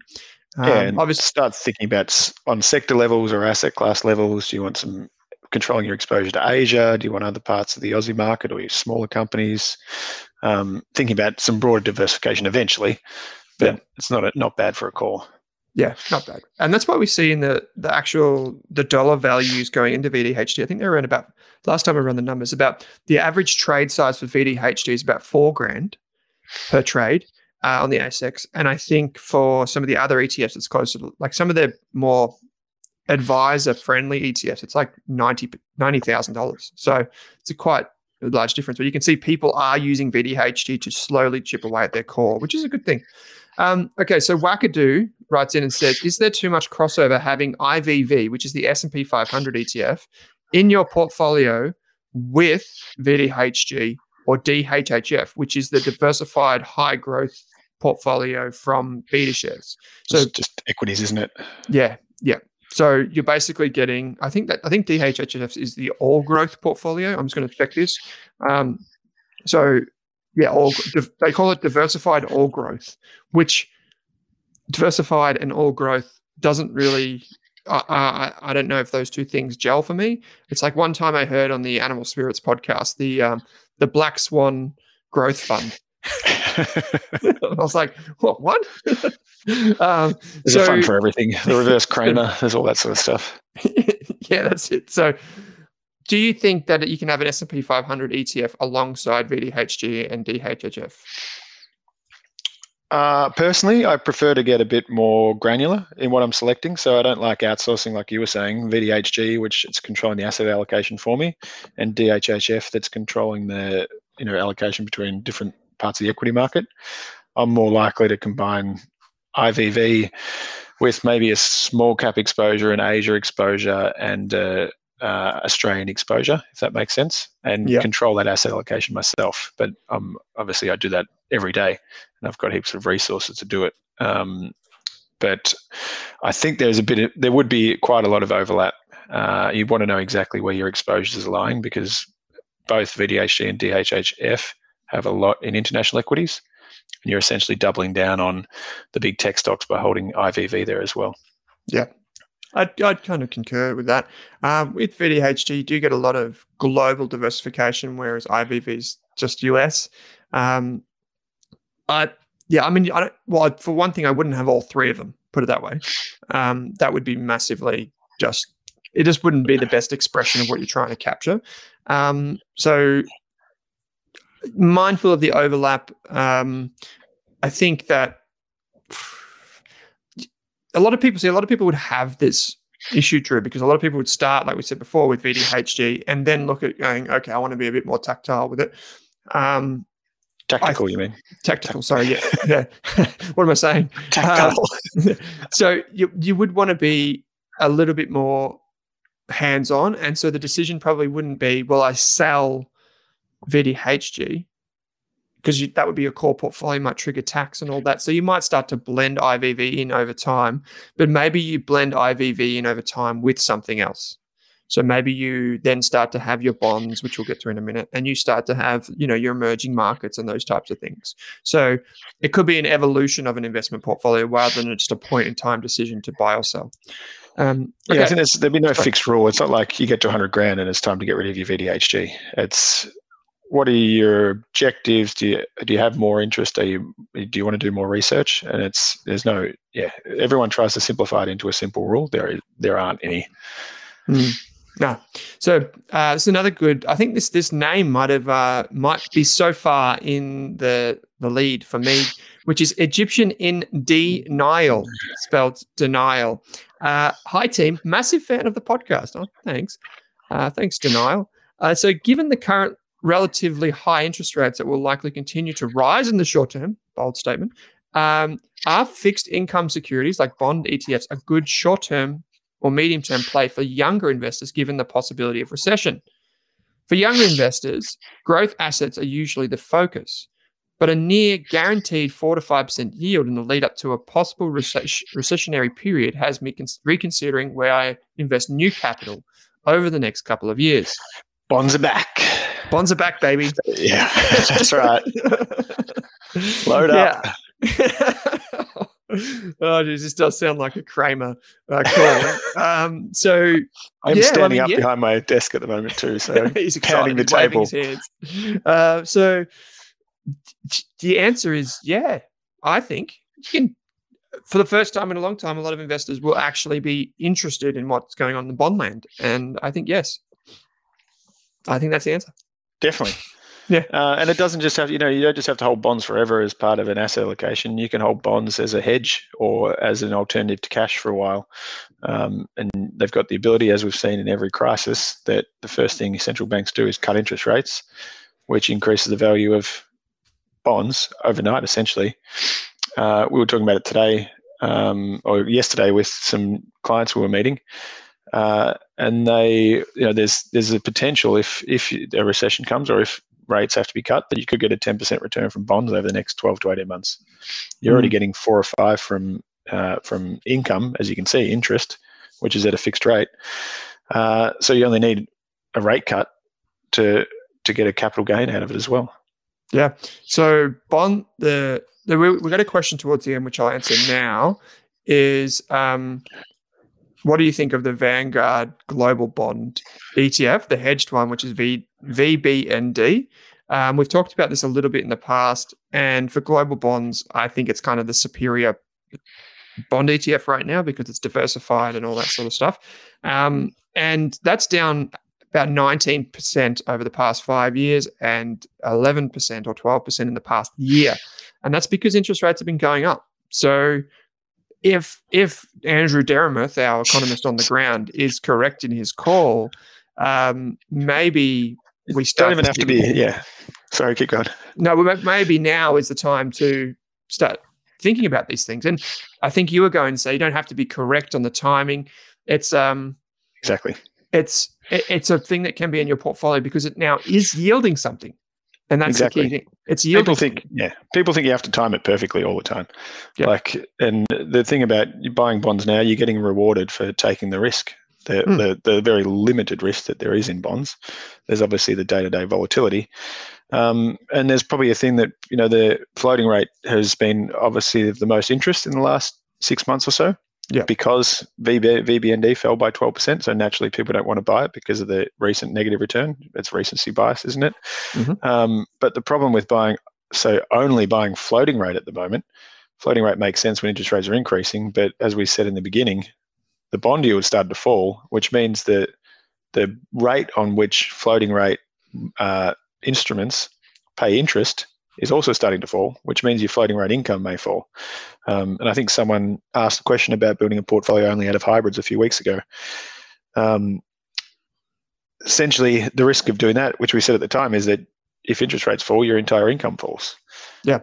Um, yeah, obviously start thinking about on sector levels or asset class levels. Do you want some controlling your exposure to Asia? Do you want other parts of the Aussie market or your smaller companies? Um, thinking about some broader diversification eventually but yeah. it's not a, not bad for a core. Yeah, not bad. And that's what we see in the the actual the dollar values going into VDHG. I think they're around about last time I ran the numbers about the average trade size for VDHG is about four grand per trade uh, on the ASX, and I think for some of the other ETFs, it's closer to like some of the more advisor friendly ETFs, it's like ninety ninety thousand dollars. So it's a quite large difference. But you can see people are using VDHG to slowly chip away at their core, which is a good thing. Um, okay, so Wackadoo writes in and says, "Is there too much crossover having IVV, which is the S and P 500 ETF, in your portfolio with VDHG or DHHF, which is the diversified high growth portfolio from BetaShares?" So it's just equities, isn't it? Yeah, yeah. So you're basically getting, I think that I think DHHF is the all growth portfolio. I'm just going to check this. Um, so yeah, all they call it diversified all growth, which diversified and all growth doesn't really. I, I, I don't know if those two things gel for me. It's like one time I heard on the Animal Spirits podcast the um, the Black Swan Growth Fund. I was like, what? What? um, there's so, a fund for everything. The reverse Kramer. there's all that sort of stuff. yeah, that's it. So do you think that you can have an S&P 500 ETF alongside VDHG and DHHF? Uh, personally, I prefer to get a bit more granular in what I'm selecting. So I don't like outsourcing, like you were saying, VDHG, which is controlling the asset allocation for me, and DHHF, that's controlling the you know allocation between different parts of the equity market. I'm more likely to combine IVV with maybe a small cap exposure, an Asia exposure, and uh, uh, Australian exposure, if that makes sense, and yep. control that asset allocation myself. But um, obviously, I do that every day, and I've got heaps of resources to do it. Um, but I think there's a bit, of, there would be quite a lot of overlap. Uh, you want to know exactly where your exposures are lying because both VDHG and DHHF have a lot in international equities, and you're essentially doubling down on the big tech stocks by holding IVV there as well. Yeah, I'd, I'd kind of concur with that. Um, with VDHG, you do get a lot of global diversification, whereas IVV is just US. Um, I, yeah, I mean, I don't, well, for one thing, I wouldn't have all three of them, put it that way. Um, that would be massively just, it just wouldn't be the best expression of what you're trying to capture. Um, so, mindful of the overlap, um, I think that a lot of people see a lot of people would have this issue true because a lot of people would start, like we said before, with VDHG and then look at going, okay, I want to be a bit more tactile with it. Um, tactical, I, you mean? Tactical, sorry, yeah. yeah. what am I saying? Tactile. Uh, so you you would want to be a little bit more hands on, and so the decision probably wouldn't be, well, I sell VDHG because that would be a core portfolio, might trigger tax and all that. So you might start to blend IVV in over time, but maybe you blend IVV in over time with something else. So maybe you then start to have your bonds, which we'll get to in a minute, and you start to have, you know, your emerging markets and those types of things. So it could be an evolution of an investment portfolio rather than just a point in time decision to buy or sell. Um, okay. Yeah, I think there'd be no fixed rule. It's not like you get to 100 grand and it's time to get rid of your VDHG. It's what are your objectives? Do you do you have more interest? Are you do you want to do more research? And it's there's no yeah. Everyone tries to simplify it into a simple rule. There there aren't any. Mm. No. So uh, it's another good. I think this this name might have uh, might be so far in the the lead for me, which is Egyptian in denial, spelled denial. Uh, hi team, massive fan of the podcast. Oh, thanks, uh, thanks denial. Uh, so given the current relatively high interest rates that will likely continue to rise in the short term, bold statement, um, are fixed income securities like bond ETFs a good short term or medium term play for younger investors given the possibility of recession? For younger investors, growth assets are usually the focus, but a near guaranteed 4 to 5% yield in the lead up to a possible recess- recessionary period has me cons- reconsidering where I invest new capital over the next couple of years. Bonds are back. Bonds are back, baby. Yeah, that's right. Load up. oh, geez, this does sound like a Kramer uh, call. um, so I'm yeah, standing I mean, up yeah. behind my desk at the moment too, so he's counting the table. Uh, so the answer is yeah. I think you can. For the first time in a long time, a lot of investors will actually be interested in what's going on in the bond land, and I think yes. I think that's the answer. Definitely. Yeah. Uh, and it doesn't just have, you know, you don't just have to hold bonds forever as part of an asset allocation. You can hold bonds as a hedge or as an alternative to cash for a while. Um, and they've got the ability, as we've seen in every crisis, that the first thing central banks do is cut interest rates, which increases the value of bonds overnight, essentially. Uh, we were talking about it today um, or yesterday with some clients we were meeting. Uh, and they, you know, there's there's a potential if if a recession comes or if rates have to be cut that you could get a 10% return from bonds over the next 12 to 18 months. You're mm. already getting four or five from uh, from income, as you can see, interest, which is at a fixed rate. Uh, so you only need a rate cut to to get a capital gain out of it as well. Yeah. So bond the, the we, we got a question towards the end, which I'll answer now. Is um, what do you think of the Vanguard Global Bond ETF, the hedged one, which is v, VBND? Um, we've talked about this a little bit in the past, and for global bonds, I think it's kind of the superior bond ETF right now because it's diversified and all that sort of stuff. Um, and that's down about 19% over the past five years and 11% or 12% in the past year. And that's because interest rates have been going up. So if if Andrew Deremuth, our economist on the ground, is correct in his call, um, maybe we start. Don't even have to be. Yeah. Sorry, keep going. No, maybe now is the time to start thinking about these things. And I think you were going to say you don't have to be correct on the timing. It's um exactly. It's it's a thing that can be in your portfolio because it now is yielding something. And that's exactly. the key thing. It's yielding. People think, yeah, people think you have to time it perfectly all the time. Yep. Like, and the thing about buying bonds now, you're getting rewarded for taking the risk the, mm. the, the very limited risk that there is in bonds. There's obviously the day to day volatility. Um, and there's probably a thing that, you know, the floating rate has been obviously of the most interest in the last six months or so. Yeah. Because VB, VBND fell by 12%. So naturally, people don't want to buy it because of the recent negative return. It's recency bias, isn't it? Mm-hmm. Um, but the problem with buying, so only buying floating rate at the moment, floating rate makes sense when interest rates are increasing. But as we said in the beginning, the bond yield started to fall, which means that the rate on which floating rate uh, instruments pay interest is also starting to fall, which means your floating rate income may fall. Um, and I think someone asked a question about building a portfolio only out of hybrids a few weeks ago. Um, essentially, the risk of doing that, which we said at the time, is that if interest rates fall, your entire income falls. Yeah.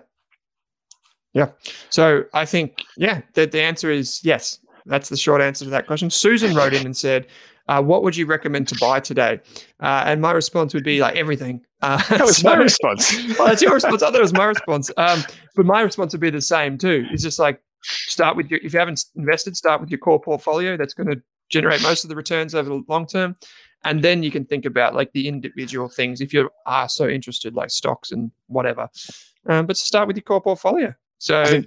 Yeah. So I think, yeah, the, the answer is yes. That's the short answer to that question. Susan wrote in and said, uh, "What would you recommend to buy today?" Uh, and my response would be like everything. Uh, that was so, my response. well, that's your response. I thought it was my response. Um, but my response would be the same too. It's just like start with your. If you haven't invested, start with your core portfolio. That's going to generate most of the returns over the long term, and then you can think about like the individual things if you are so interested, like stocks and whatever. Um, but start with your core portfolio. So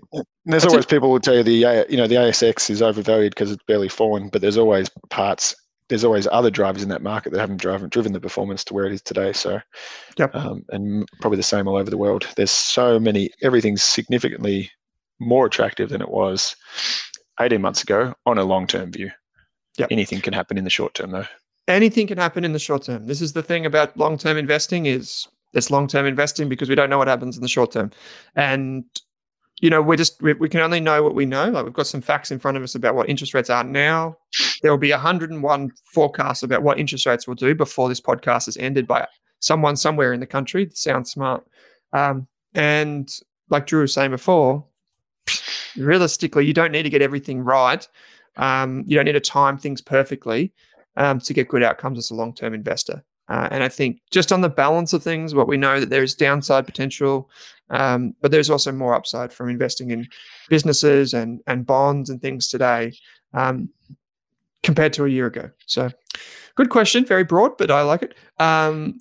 there's always it. people who tell you the you know the ASX is overvalued because it's barely fallen, but there's always parts. There's always other drivers in that market that haven't driven driven the performance to where it is today. So, yep. Um, and probably the same all over the world. There's so many. Everything's significantly more attractive than it was 18 months ago on a long term view. Yep. Anything can happen in the short term, though. Anything can happen in the short term. This is the thing about long term investing is it's long term investing because we don't know what happens in the short term, and you know, we're just we, we, can only know what we know. Like we've got some facts in front of us about what interest rates are now. There will be 101 forecasts about what interest rates will do before this podcast is ended by someone somewhere in the country. That sounds smart. Um, and like Drew was saying before, realistically, you don't need to get everything right. Um, you don't need to time things perfectly um, to get good outcomes as a long-term investor. Uh, and I think just on the balance of things, what we know that there is downside potential, um, but there's also more upside from investing in businesses and and bonds and things today um, compared to a year ago. So, good question, very broad, but I like it. Um,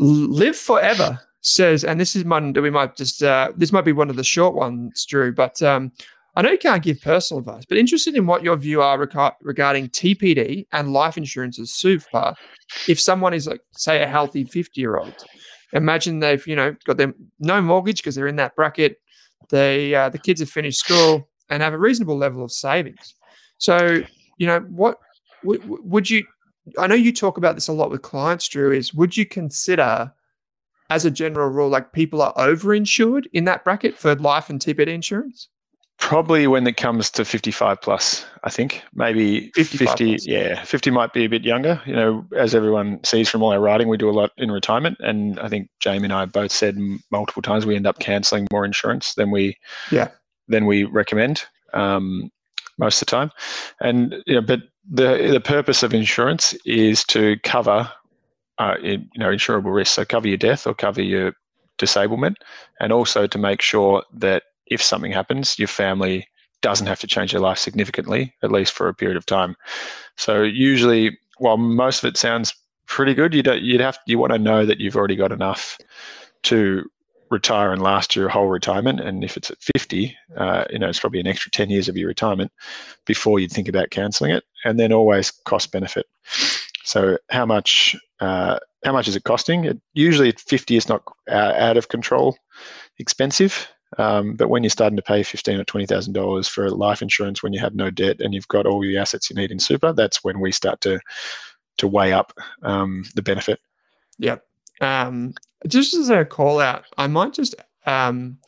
live forever says, and this is one that we might just uh, this might be one of the short ones, Drew, but um, I know you can't give personal advice, but interested in what your view are reg- regarding TPD and life insurance as super. If someone is like, say, a healthy 50 year old, imagine they've, you know, got them no mortgage because they're in that bracket. They, uh, the kids have finished school and have a reasonable level of savings. So, you know, what w- would you, I know you talk about this a lot with clients, Drew, is would you consider as a general rule, like people are overinsured in that bracket for life and TPD insurance? Probably when it comes to 55 plus, I think maybe 50. Plus. Yeah, 50 might be a bit younger. You know, as everyone sees from all our writing, we do a lot in retirement, and I think Jamie and I both said multiple times we end up cancelling more insurance than we yeah than we recommend um, most of the time. And you know, but the the purpose of insurance is to cover uh, you know insurable risks, so cover your death or cover your disablement, and also to make sure that if something happens, your family doesn't have to change their life significantly, at least for a period of time. So usually, while most of it sounds pretty good, you don't, you'd have you want to know that you've already got enough to retire and last your whole retirement. And if it's at 50, uh, you know, it's probably an extra 10 years of your retirement before you'd think about cancelling it. And then always cost benefit. So how much uh, how much is it costing? It, usually at 50 is not uh, out of control expensive. Um, but when you're starting to pay fifteen or twenty thousand dollars for life insurance when you have no debt and you've got all the assets you need in super, that's when we start to to weigh up um, the benefit. Yep. Um, just as a call out, I might just um,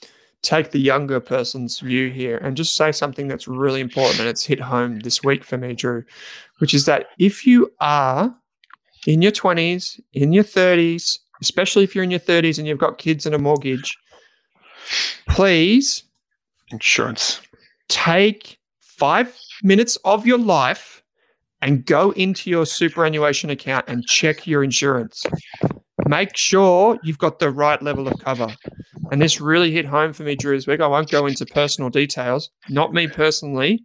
take the younger person's view here and just say something that's really important and it's hit home this week for me, Drew, which is that if you are in your 20s, in your 30s, especially if you're in your 30s and you've got kids and a mortgage, please insurance take five minutes of your life and go into your superannuation account and check your insurance. Make sure you've got the right level of cover. And this really hit home for me, Drew, this week. I won't go into personal details, not me personally,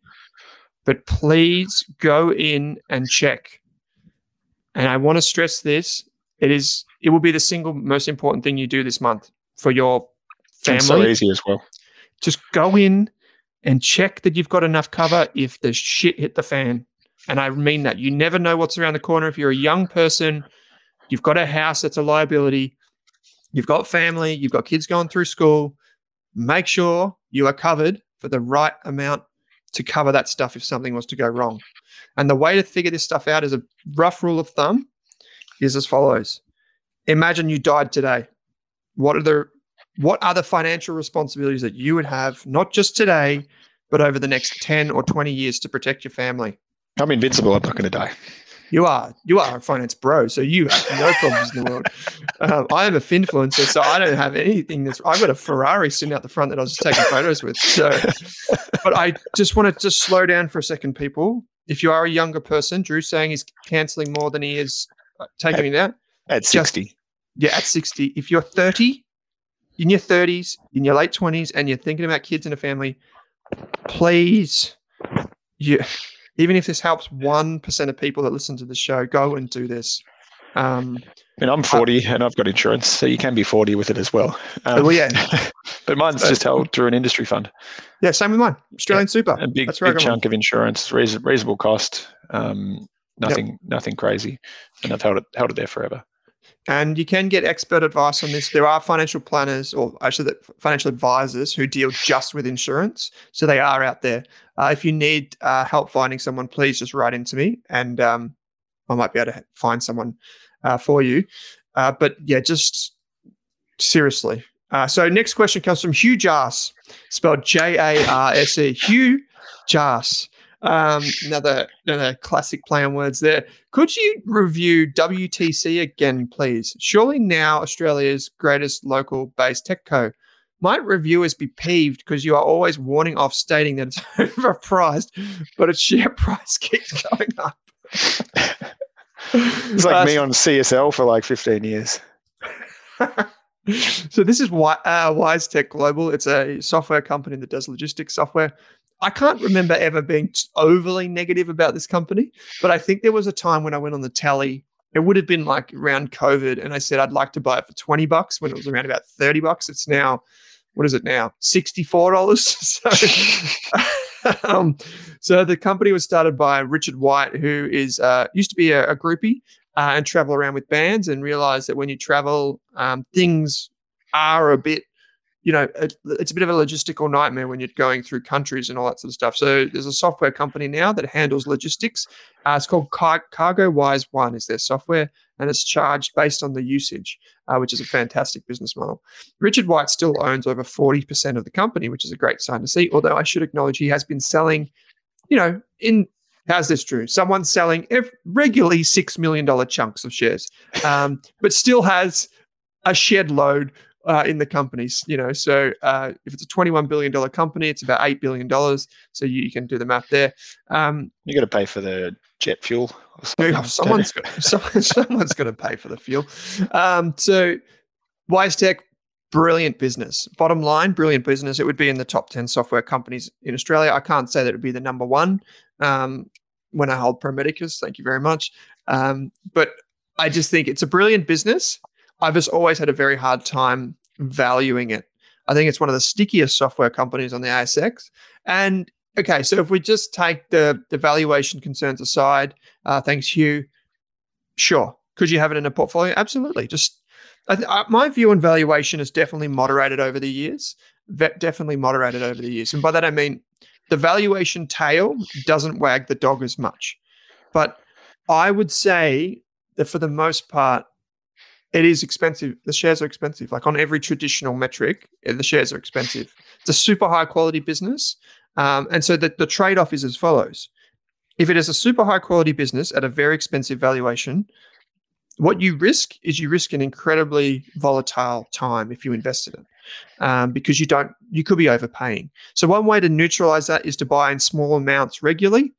but please go in and check. And I want to stress this. It is it will be the single most important thing you do this month for your family. So easy as well. Just go in and check that you've got enough cover if the shit hit the fan. And I mean that. You never know what's around the corner. If you're a young person, you've got a house that's a liability, you've got family, you've got kids going through school, make sure you are covered for the right amount to cover that stuff if something was to go wrong. And the way to figure this stuff out is a rough rule of thumb is as follows. Imagine you died today. What are the what are the financial responsibilities that you would have, not just today, but over the next 10 or 20 years to protect your family? I'm invincible. I'm not going to die. You are. You are a finance bro, so you have no problems in the world. Um, I am a finfluencer, so I don't have anything that's. I've got a Ferrari sitting out the front that I was just taking photos with. So, but I just want to just slow down for a second, people. If you are a younger person, Drew saying he's cancelling more than he is uh, taking me down. At 60. Just, yeah, at 60. If you're 30, in your 30s, in your late 20s, and you're thinking about kids and a family, please, you, even if this helps 1% of people that listen to the show, go and do this. Um, I mean, I'm 40 uh, and I've got insurance, so you can be 40 with it as well. Um, well, yeah. but mine's just held through an industry fund. Yeah, same with mine. Australian yeah, Super. A big, big chunk of insurance, reasonable cost, um, nothing, yep. nothing crazy, and I've held it held it there forever. And you can get expert advice on this. There are financial planners, or actually, financial advisors who deal just with insurance. So they are out there. Uh, if you need uh, help finding someone, please just write into me, and um, I might be able to find someone uh, for you. Uh, but yeah, just seriously. Uh, so next question comes from Hugh Jarse, spelled J A R S E. Hugh Jarse. Um, another another classic play on words there. Could you review WTC again, please? Surely now Australia's greatest local based tech co. Might reviewers be peeved because you are always warning off stating that it's overpriced, but its share price keeps going up? it's like uh, me on CSL for like 15 years. so this is why uh, WiseTech Global. It's a software company that does logistics software. I can't remember ever being overly negative about this company, but I think there was a time when I went on the tally. It would have been like around COVID, and I said I'd like to buy it for 20 bucks when it was around about 30 bucks. It's now, what is it now? $64. so, um, so the company was started by Richard White, who is uh, used to be a, a groupie uh, and travel around with bands, and realized that when you travel, um, things are a bit you know, it's a bit of a logistical nightmare when you're going through countries and all that sort of stuff. So there's a software company now that handles logistics. Uh, it's called Car- CargoWise One is their software, and it's charged based on the usage, uh, which is a fantastic business model. Richard White still owns over 40% of the company, which is a great sign to see. Although I should acknowledge he has been selling, you know, in How's this true? Someone's selling regularly $6 million chunks of shares, um, but still has a shed load uh, in the companies. You know, so uh, if it's a twenty-one billion dollar company, it's about eight billion dollars. So you, you, can do the math there. Um, you got to pay for the jet fuel. someone's got, someone, someone's got to pay for the fuel. Um, so WiseTech, brilliant business. Bottom line, brilliant business. It would be in the top ten software companies in Australia. I can't say that it would be the number one. Um, when I hold Pro Medicus, thank you very much. Um, but I just think it's a brilliant business. I've just always had a very hard time valuing it. I think it's one of the stickiest software companies on the ASX. And okay, so if we just take the, the valuation concerns aside, uh, thanks, Hugh. Sure. Could you have it in a portfolio? Absolutely. Just th- uh, my view on valuation is definitely moderated over the years. Ve- definitely moderated over the years. And by that, I mean the valuation tail doesn't wag the dog as much. But I would say that for the most part, it is expensive. The shares are expensive. Like on every traditional metric, eh, the shares are expensive. It's a super high quality business. Um, and so the, the trade off is as follows if it is a super high quality business at a very expensive valuation, what you risk is you risk an incredibly volatile time if you invest in it um, because you don't you could be overpaying so one way to neutralize that is to buy in small amounts regularly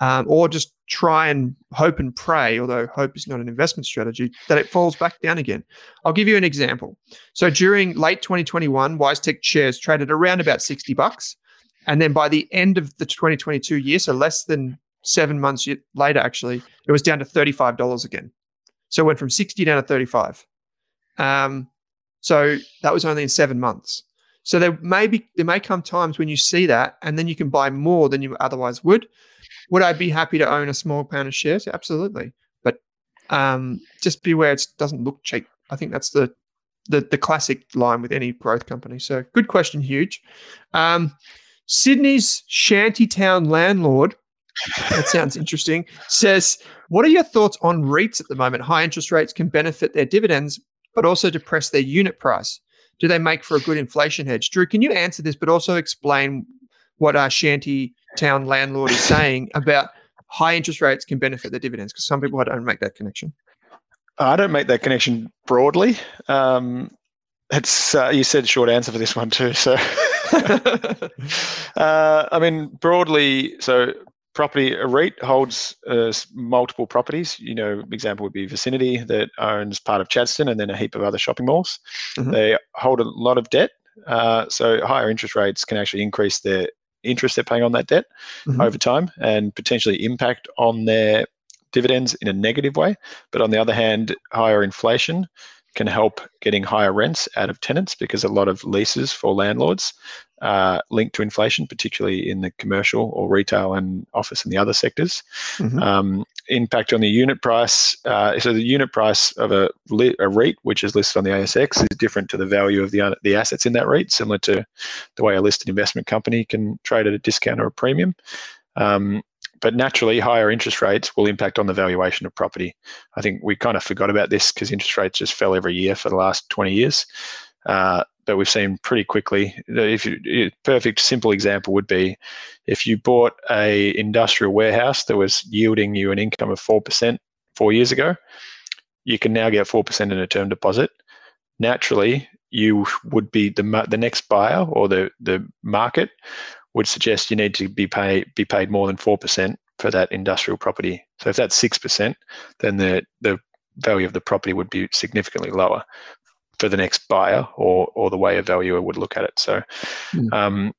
um, or just try and hope and pray although hope is not an investment strategy that it falls back down again i'll give you an example so during late 2021 WiseTech shares traded around about 60 bucks and then by the end of the 2022 year so less than seven months later actually it was down to $35 again so it went from 60 down to 35. Um, so that was only in seven months. So there may be there may come times when you see that, and then you can buy more than you otherwise would. Would I be happy to own a small pound of shares? Absolutely, but um, just beware it doesn't look cheap. I think that's the the the classic line with any growth company. So good question, huge. Um, Sydney's shantytown landlord that sounds interesting. Says, what are your thoughts on REITs at the moment? High interest rates can benefit their dividends, but also depress their unit price. Do they make for a good inflation hedge? Drew, can you answer this, but also explain what our shanty town landlord is saying about high interest rates can benefit their dividends? Because some people don't make that connection. I don't make that connection broadly. Um, it's uh, you said short answer for this one too. So, uh, I mean, broadly, so property a REIT holds uh, multiple properties. You know, example would be Vicinity that owns part of Chadstone and then a heap of other shopping malls. Mm-hmm. They hold a lot of debt, uh, so higher interest rates can actually increase their interest they're paying on that debt mm-hmm. over time and potentially impact on their dividends in a negative way. But on the other hand, higher inflation can help getting higher rents out of tenants because a lot of leases for landlords uh, linked to inflation, particularly in the commercial or retail and office and the other sectors. Mm-hmm. Um, impact on the unit price. Uh, so the unit price of a, a REIT, which is listed on the ASX, is different to the value of the the assets in that REIT, similar to the way a listed investment company can trade at a discount or a premium. Um, but naturally, higher interest rates will impact on the valuation of property. I think we kind of forgot about this because interest rates just fell every year for the last 20 years. Uh, but we've seen pretty quickly. If you, perfect simple example would be if you bought a industrial warehouse that was yielding you an income of four percent four years ago, you can now get four percent in a term deposit. Naturally, you would be the the next buyer or the the market would suggest you need to be pay be paid more than four percent for that industrial property. So if that's six percent, then the the value of the property would be significantly lower for the next buyer or or the way a valuer would look at it. So, mm. um,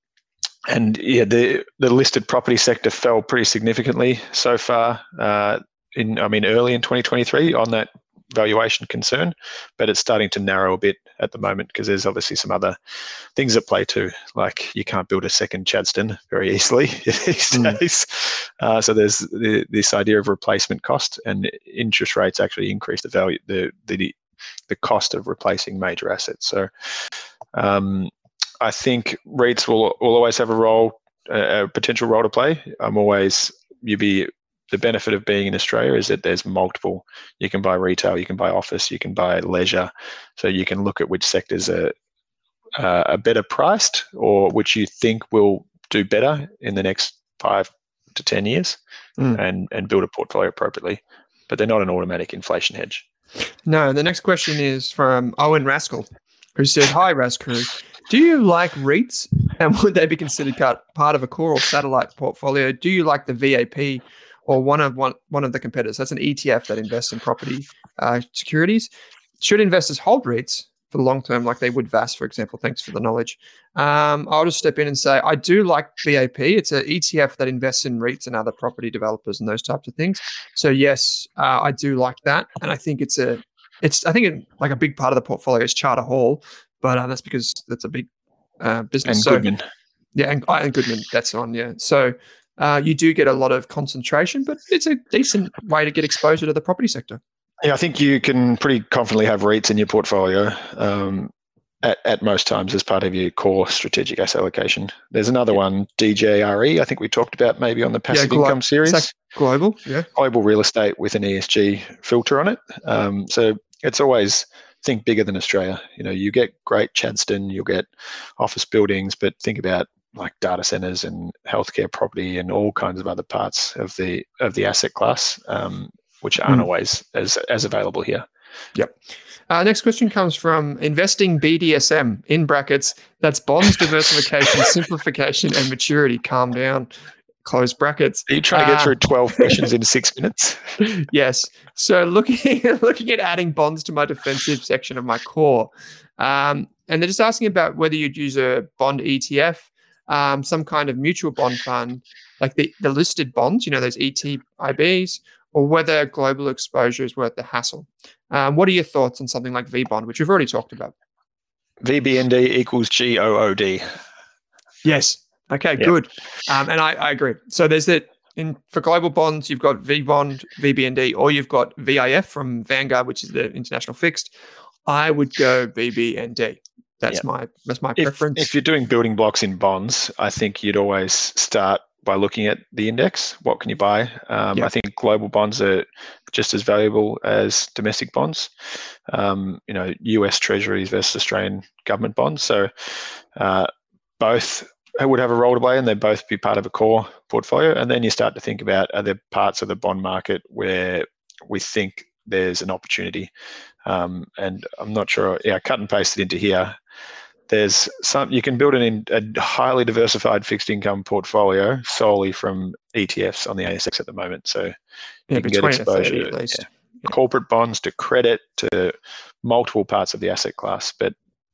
and yeah, the the listed property sector fell pretty significantly so far. Uh, in I mean, early in 2023 on that valuation concern, but it's starting to narrow a bit at the moment because there's obviously some other things at play too. Like you can't build a second Chadstone very easily these mm. days. Uh, so there's the, this idea of replacement cost and interest rates actually increase the value, the the the cost of replacing major assets. So um, I think REITs will, will always have a role, a, potential role to play. I'm always, you be, the benefit of being in Australia is that there's multiple. You can buy retail, you can buy office, you can buy leisure. So you can look at which sectors are, uh, are better priced or which you think will do better in the next five to 10 years mm. and, and build a portfolio appropriately. But they're not an automatic inflation hedge. No, the next question is from Owen Rascal, who said, Hi, Rascal. Do you like REITs and would they be considered part of a core or satellite portfolio? Do you like the VAP or one of one, one of the competitors? That's an ETF that invests in property uh, securities. Should investors hold REITs for the long term, like they would VAS, for example? Thanks for the knowledge. Um, I'll just step in and say I do like VAP. It's an ETF that invests in REITs and other property developers and those types of things. So yes, uh, I do like that, and I think it's a it's I think it, like a big part of the portfolio is Charter Hall, but uh, that's because that's a big uh, business. And so, Goodman. Yeah, and, and Goodman. That's on. Yeah, so. Uh, you do get a lot of concentration, but it's a decent way to get exposure to the property sector. Yeah, I think you can pretty confidently have REITs in your portfolio um, at, at most times as part of your core strategic asset allocation. There's another one, DJRE, I think we talked about maybe on the passive yeah, income series. global, yeah, global real estate with an ESG filter on it. Um, so it's always think bigger than Australia. You know, you get great Chadstone, you'll get office buildings, but think about like data centers and healthcare property and all kinds of other parts of the of the asset class, um, which aren't mm. always as as available here. Yep. Uh, next question comes from investing BDSM in brackets. That's bonds diversification, simplification, and maturity. Calm down. Close brackets. Are you trying to get uh, through twelve questions in six minutes? yes. So looking looking at adding bonds to my defensive section of my core, um, and they're just asking about whether you'd use a bond ETF, um, some kind of mutual bond fund, like the, the listed bonds, you know, those ETIBs, or whether global exposure is worth the hassle. Um, what are your thoughts on something like VBond, which we've already talked about? VBND equals GOOD. Yes. Okay, yep. good. Um, and I, I, agree. So there's that in for global bonds, you've got V VBond, VBND, or you've got VIF from Vanguard, which is the international fixed. I would go VBND. That's yep. my that's my if, preference. If you're doing building blocks in bonds, I think you'd always start by looking at the index. What can you buy? Um, I think global bonds are just as valuable as domestic bonds. Um, you know, U.S. Treasuries versus Australian government bonds. So uh, both would have a role to play, and they'd both be part of a core portfolio. And then you start to think about are there parts of the bond market where we think there's an opportunity. Um, and I'm not sure. Yeah, cut and paste it into here there's some you can build an, a highly diversified fixed income portfolio solely from ETFs on the ASX at the moment. So yeah, you can get exposure at least. Yeah, yeah. corporate bonds to credit to multiple parts of the asset class. But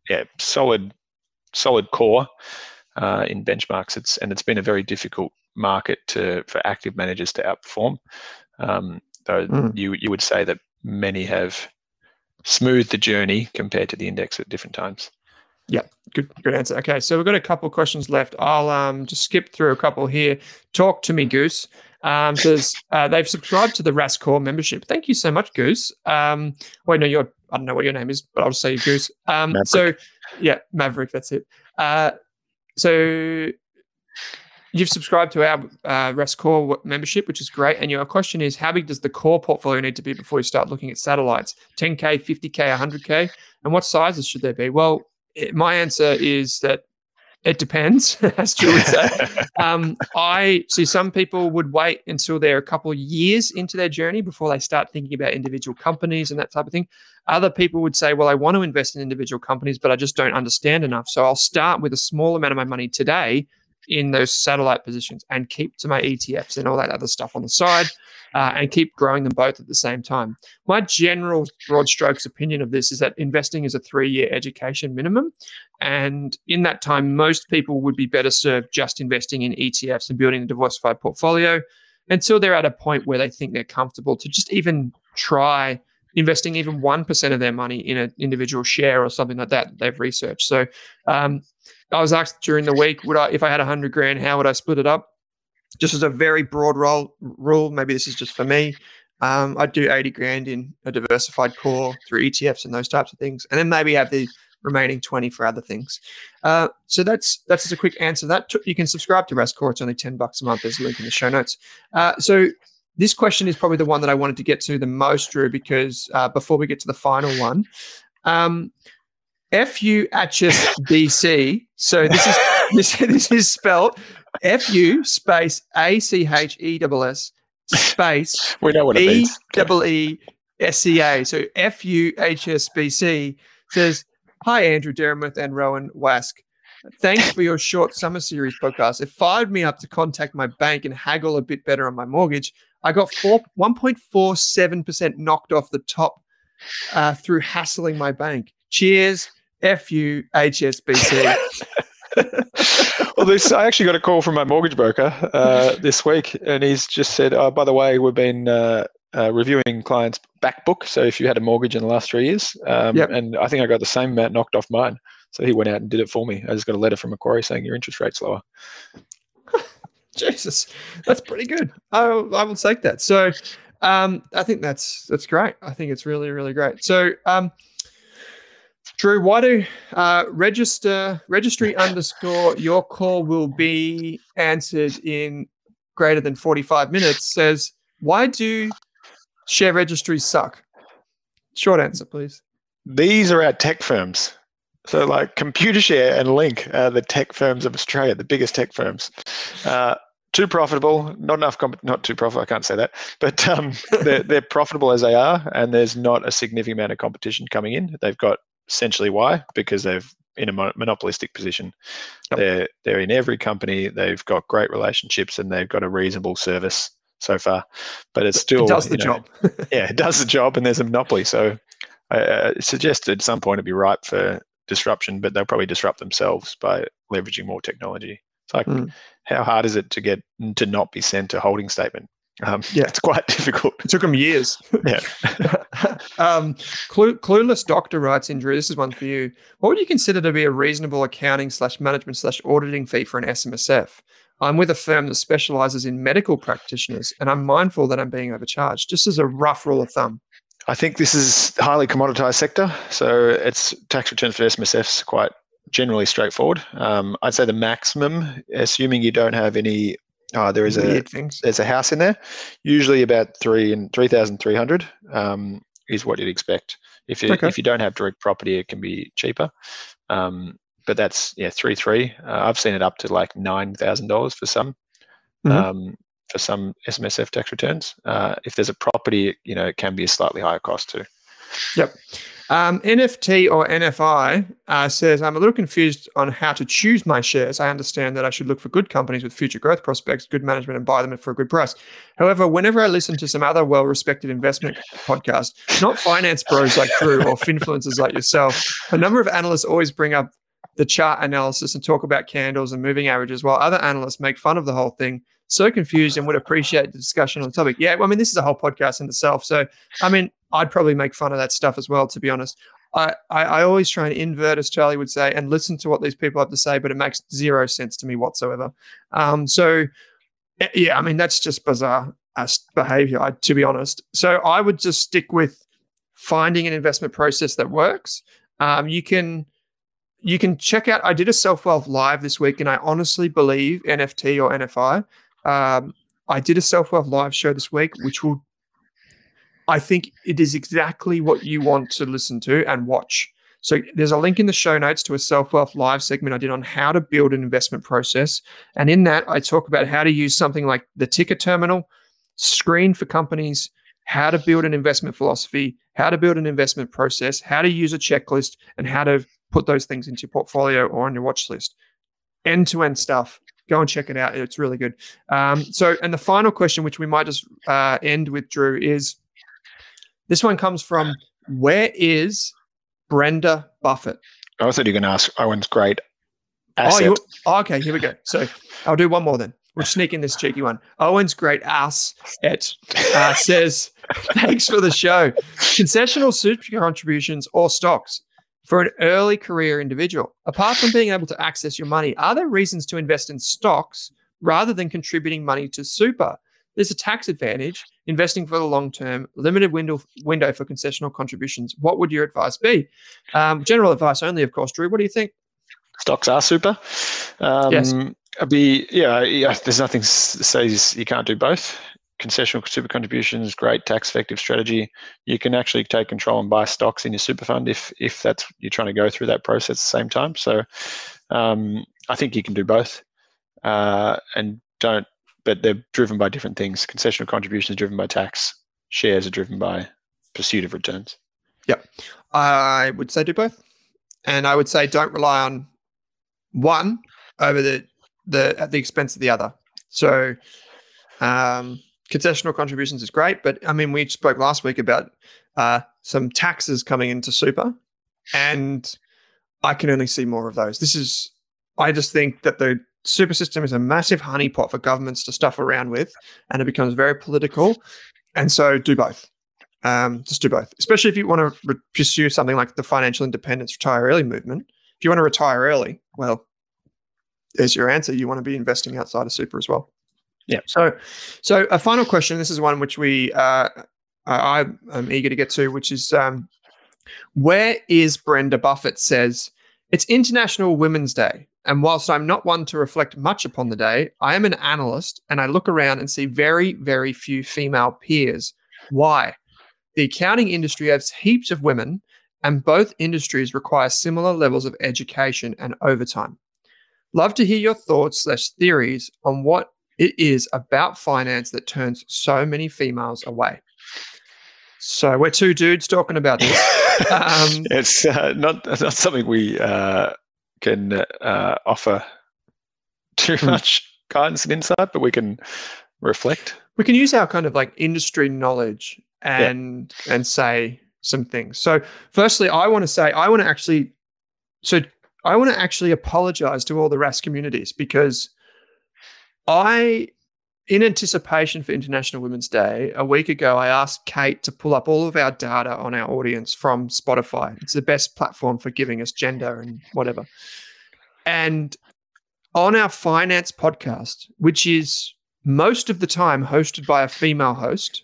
yeah, solid solid core uh, in benchmarks. It's and it's been a very difficult market to for active managers to outperform. Um, though mm. you you would say that many have smoothed the journey compared to the index at different times. Yeah, good good answer. Okay, so we've got a couple questions left. I'll um just skip through a couple here. Talk to me, Goose. Um, says uh, they've subscribed to the Rask Core membership. Thank you so much, Goose. Um, wait, no, you're I don't know what your name is, but I'll just say Goose. Um, so yeah, Maverick. That's it. Uh, so you've subscribed to our uh, Rask Core membership, which is great. And your question is, how big does the core portfolio need to be before you start looking at satellites? 10k, 50k, 100k, and what sizes should there be? Well, it, my answer is that it depends, as Drew would say. um, I see some people would wait until they're a couple of years into their journey before they start thinking about individual companies and that type of thing. Other people would say, well, I want to invest in individual companies, but I just don't understand enough. So I'll start with a small amount of my money today in those satellite positions and keep to my ETFs and all that other stuff on the side uh, and keep growing them both at the same time. My general broad strokes opinion of this is that investing is a three year education minimum. And in that time, most people would be better served just investing in ETFs and building a diversified portfolio until they're at a point where they think they're comfortable to just even try investing even 1% of their money in an individual share or something like that, that they've researched. So um, I was asked during the week, would I, if I had a hundred grand, how would I split it up? Just as a very broad role, rule, maybe this is just for me. Um, I'd do 80 grand in a diversified core through ETFs and those types of things, and then maybe have the remaining 20 for other things. Uh, so that's that's just a quick answer. That you can subscribe to Rask Core. It's only 10 bucks a month. There's a link in the show notes. Uh, so this question is probably the one that I wanted to get to the most, Drew, because uh, before we get to the final one, um, FUHSBC. So this is this, this is spelled FU space A C H E S S space we know what it means. E E S C A. So FUHSBC says, Hi Andrew Dermuth and Rowan Wask. Thanks for your short summer series podcast. It fired me up to contact my bank and haggle a bit better on my mortgage. I got four, 1.47% knocked off the top uh, through hassling my bank. Cheers. F U H S B C. well, this I actually got a call from my mortgage broker uh, this week, and he's just said, "Oh, by the way, we've been uh, uh, reviewing clients' back book. So if you had a mortgage in the last three years, um, yep. and I think I got the same amount knocked off mine. So he went out and did it for me. I just got a letter from Macquarie saying your interest rate's lower. Jesus, that's pretty good. I I will take that. So um, I think that's that's great. I think it's really really great. So um, Drew, why do uh, register registry underscore your call will be answered in greater than 45 minutes says, Why do share registries suck? Short answer, please. These are our tech firms. So, like Computershare and Link are the tech firms of Australia, the biggest tech firms. Uh, too profitable, not enough, comp- not too profitable. I can't say that, but um, they're, they're profitable as they are, and there's not a significant amount of competition coming in. They've got essentially why because they've in a monopolistic position. Yep. They're they're in every company. They've got great relationships and they've got a reasonable service so far. But it's still it does the know, job. yeah, it does the job, and there's a monopoly. So I suggest at some point it'd be ripe for disruption, but they'll probably disrupt themselves by leveraging more technology. It's like, mm. how hard is it to get to not be sent a holding statement? Um, yeah, it's quite difficult. It took them years. Yeah. um, Clue, Clueless Doctor writes in Drew. This is one for you. What would you consider to be a reasonable accounting slash management slash auditing fee for an SMSF? I'm with a firm that specializes in medical practitioners, and I'm mindful that I'm being overcharged. Just as a rough rule of thumb. I think this is highly commoditized sector, so it's tax returns for SMSFs quite generally straightforward. Um, I'd say the maximum, assuming you don't have any, uh, there is a things. there's a house in there, usually about three and three thousand three hundred um, is what you'd expect. If you, okay. if you don't have direct property, it can be cheaper. Um, but that's yeah three three. Uh, I've seen it up to like nine thousand dollars for some. Mm-hmm. Um, for some SMSF tax returns. Uh, if there's a property, you know, it can be a slightly higher cost too. Yep. Um, NFT or NFI uh, says, I'm a little confused on how to choose my shares. I understand that I should look for good companies with future growth prospects, good management, and buy them for a good price. However, whenever I listen to some other well respected investment podcast, not finance bros like Drew or finfluencers like yourself, a number of analysts always bring up the chart analysis and talk about candles and moving averages, while other analysts make fun of the whole thing. So confused and would appreciate the discussion on the topic. Yeah, I mean, this is a whole podcast in itself. So, I mean, I'd probably make fun of that stuff as well, to be honest. I, I, I, always try and invert, as Charlie would say, and listen to what these people have to say, but it makes zero sense to me whatsoever. Um, so, eh, yeah, I mean, that's just bizarre behavior, to be honest. So, I would just stick with finding an investment process that works. Um, you can you can check out. I did a self wealth live this week, and I honestly believe NFT or NFI. Um, I did a self wealth live show this week, which will I think it is exactly what you want to listen to and watch. So there's a link in the show notes to a self wealth live segment I did on how to build an investment process. And in that, I talk about how to use something like the ticker terminal, screen for companies, how to build an investment philosophy, how to build an investment process, how to use a checklist, and how to put those things into your portfolio or on your watch list. End to end stuff. Go and check it out. It's really good. Um, so, and the final question, which we might just uh, end with, Drew, is this one comes from where is Brenda Buffett? I thought you were going to ask Owen's great asset. Oh, oh, okay, here we go. So I'll do one more then. We'll sneak in this cheeky one. Owen's great ass et uh, says, thanks for the show. Concessional super contributions or stocks for an early career individual. Apart from being able to access your money, are there reasons to invest in stocks rather than contributing money to super? There's a tax advantage investing for the long term, limited window window for concessional contributions. What would your advice be? Um, general advice only, of course. Drew, what do you think? Stocks are super. Um, yes. I'd be yeah, yeah. There's nothing says you can't do both. Concessional super contributions, great tax effective strategy. You can actually take control and buy stocks in your super fund if if that's you're trying to go through that process at the same time. So um, I think you can do both, uh, and don't but they're driven by different things. Concessional contributions driven by tax. Shares are driven by pursuit of returns. Yep. I would say do both. And I would say don't rely on one over the the at the expense of the other. So um, concessional contributions is great, but I mean we spoke last week about uh, some taxes coming into super, and I can only see more of those. This is I just think that the super system is a massive honeypot for governments to stuff around with, and it becomes very political. And so, do both. Um, just do both, especially if you want to re- pursue something like the financial independence retire early movement. If you want to retire early, well, there's your answer. You want to be investing outside of super as well. Yeah. So, so a final question. This is one which we uh, I, am eager to get to, which is um, where is Brenda Buffett says it's International Women's Day. And whilst I'm not one to reflect much upon the day, I am an analyst and I look around and see very, very few female peers. Why? The accounting industry has heaps of women, and both industries require similar levels of education and overtime. Love to hear your thoughts slash theories on what it is about finance that turns so many females away. So we're two dudes talking about this. Um, it's uh, not not something we uh, can uh, offer too hmm. much guidance and insight, but we can reflect. We can use our kind of like industry knowledge and yeah. and say some things. So, firstly, I want to say I want to actually so I want to actually apologize to all the Rask communities because I in anticipation for International Women's Day, a week ago, I asked Kate to pull up all of our data on our audience from Spotify. It's the best platform for giving us gender and whatever. And on our finance podcast, which is most of the time hosted by a female host,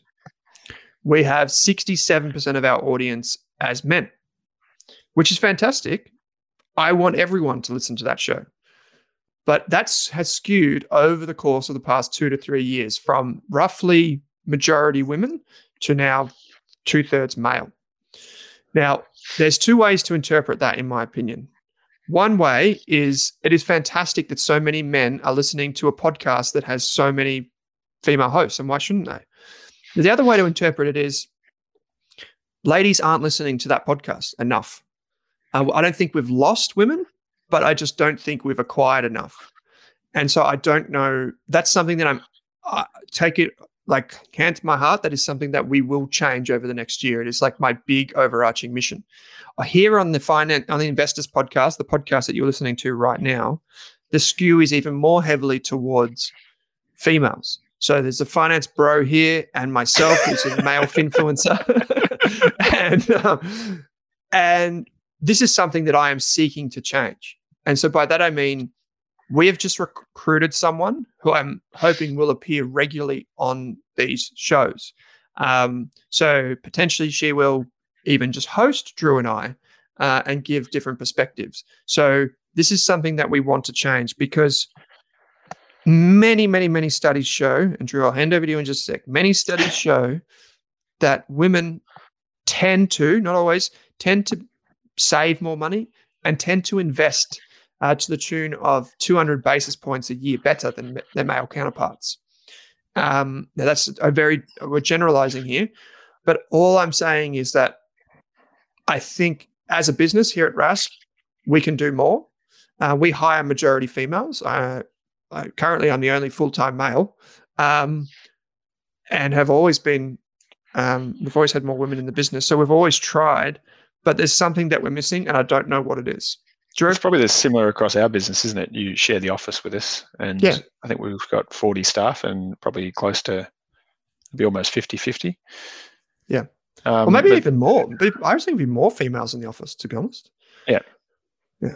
we have 67% of our audience as men, which is fantastic. I want everyone to listen to that show. But that's has skewed over the course of the past two to three years from roughly majority women to now two thirds male. Now, there's two ways to interpret that, in my opinion. One way is it is fantastic that so many men are listening to a podcast that has so many female hosts, and why shouldn't they? The other way to interpret it is ladies aren't listening to that podcast enough. Uh, I don't think we've lost women but I just don't think we've acquired enough. And so I don't know. That's something that I'm uh, take it like hand to my heart. That is something that we will change over the next year. It is like my big overarching mission. I hear on the finance on the investors podcast, the podcast that you're listening to right now, the skew is even more heavily towards females. So there's a finance bro here and myself, who's a male influencer, and um, and this is something that I am seeking to change. And so by that, I mean, we have just recruited someone who I'm hoping will appear regularly on these shows. Um, so potentially she will even just host Drew and I uh, and give different perspectives. So this is something that we want to change because many, many, many studies show, and Drew, I'll hand over to you in just a sec. Many studies show that women tend to, not always, tend to save more money and tend to invest uh, to the tune of 200 basis points a year better than their male counterparts. Um, now that's a very we're generalizing here, but all I'm saying is that I think as a business here at Rask, we can do more. Uh, we hire majority females. Uh, currently, I'm the only full time male, um, and have always been. Um, we've always had more women in the business, so we've always tried but there's something that we're missing, and I don't know what it is. Drew? It's probably similar across our business, isn't it? You share the office with us, and yeah. I think we've got 40 staff and probably close to be almost 50 50. Yeah. Um, or maybe but, even more. I was thinking more females in the office, to be honest. Yeah. Yeah.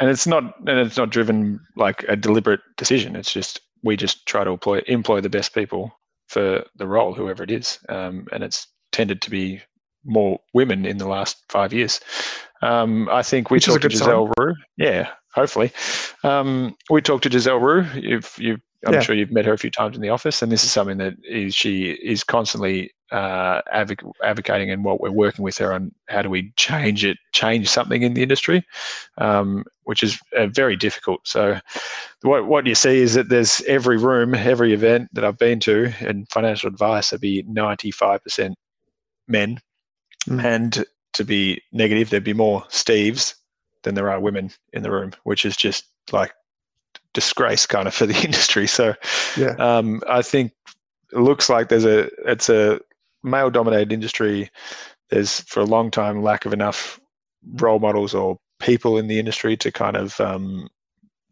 And it's not and it's not driven like a deliberate decision. It's just we just try to employ employ the best people for the role, whoever it is. Um, and it's tended to be more women in the last five years. Um, I think we Which talked to Giselle sign. Roux. Yeah, hopefully. Um, we talked to Giselle Roux. If you, I'm yeah. sure you've met her a few times in the office, and this is something that is she is constantly uh, advoc- advocating, and what we're working with her on how do we change it, change something in the industry, um, which is uh, very difficult. So, what what you see is that there's every room, every event that I've been to, and financial advice, there'd be 95% men Mm. And to be negative, there'd be more Steves than there are women in the room, which is just like disgrace kind of for the industry. So yeah. um, I think it looks like there's a it's a male dominated industry. There's for a long time lack of enough role models or people in the industry to kind of um,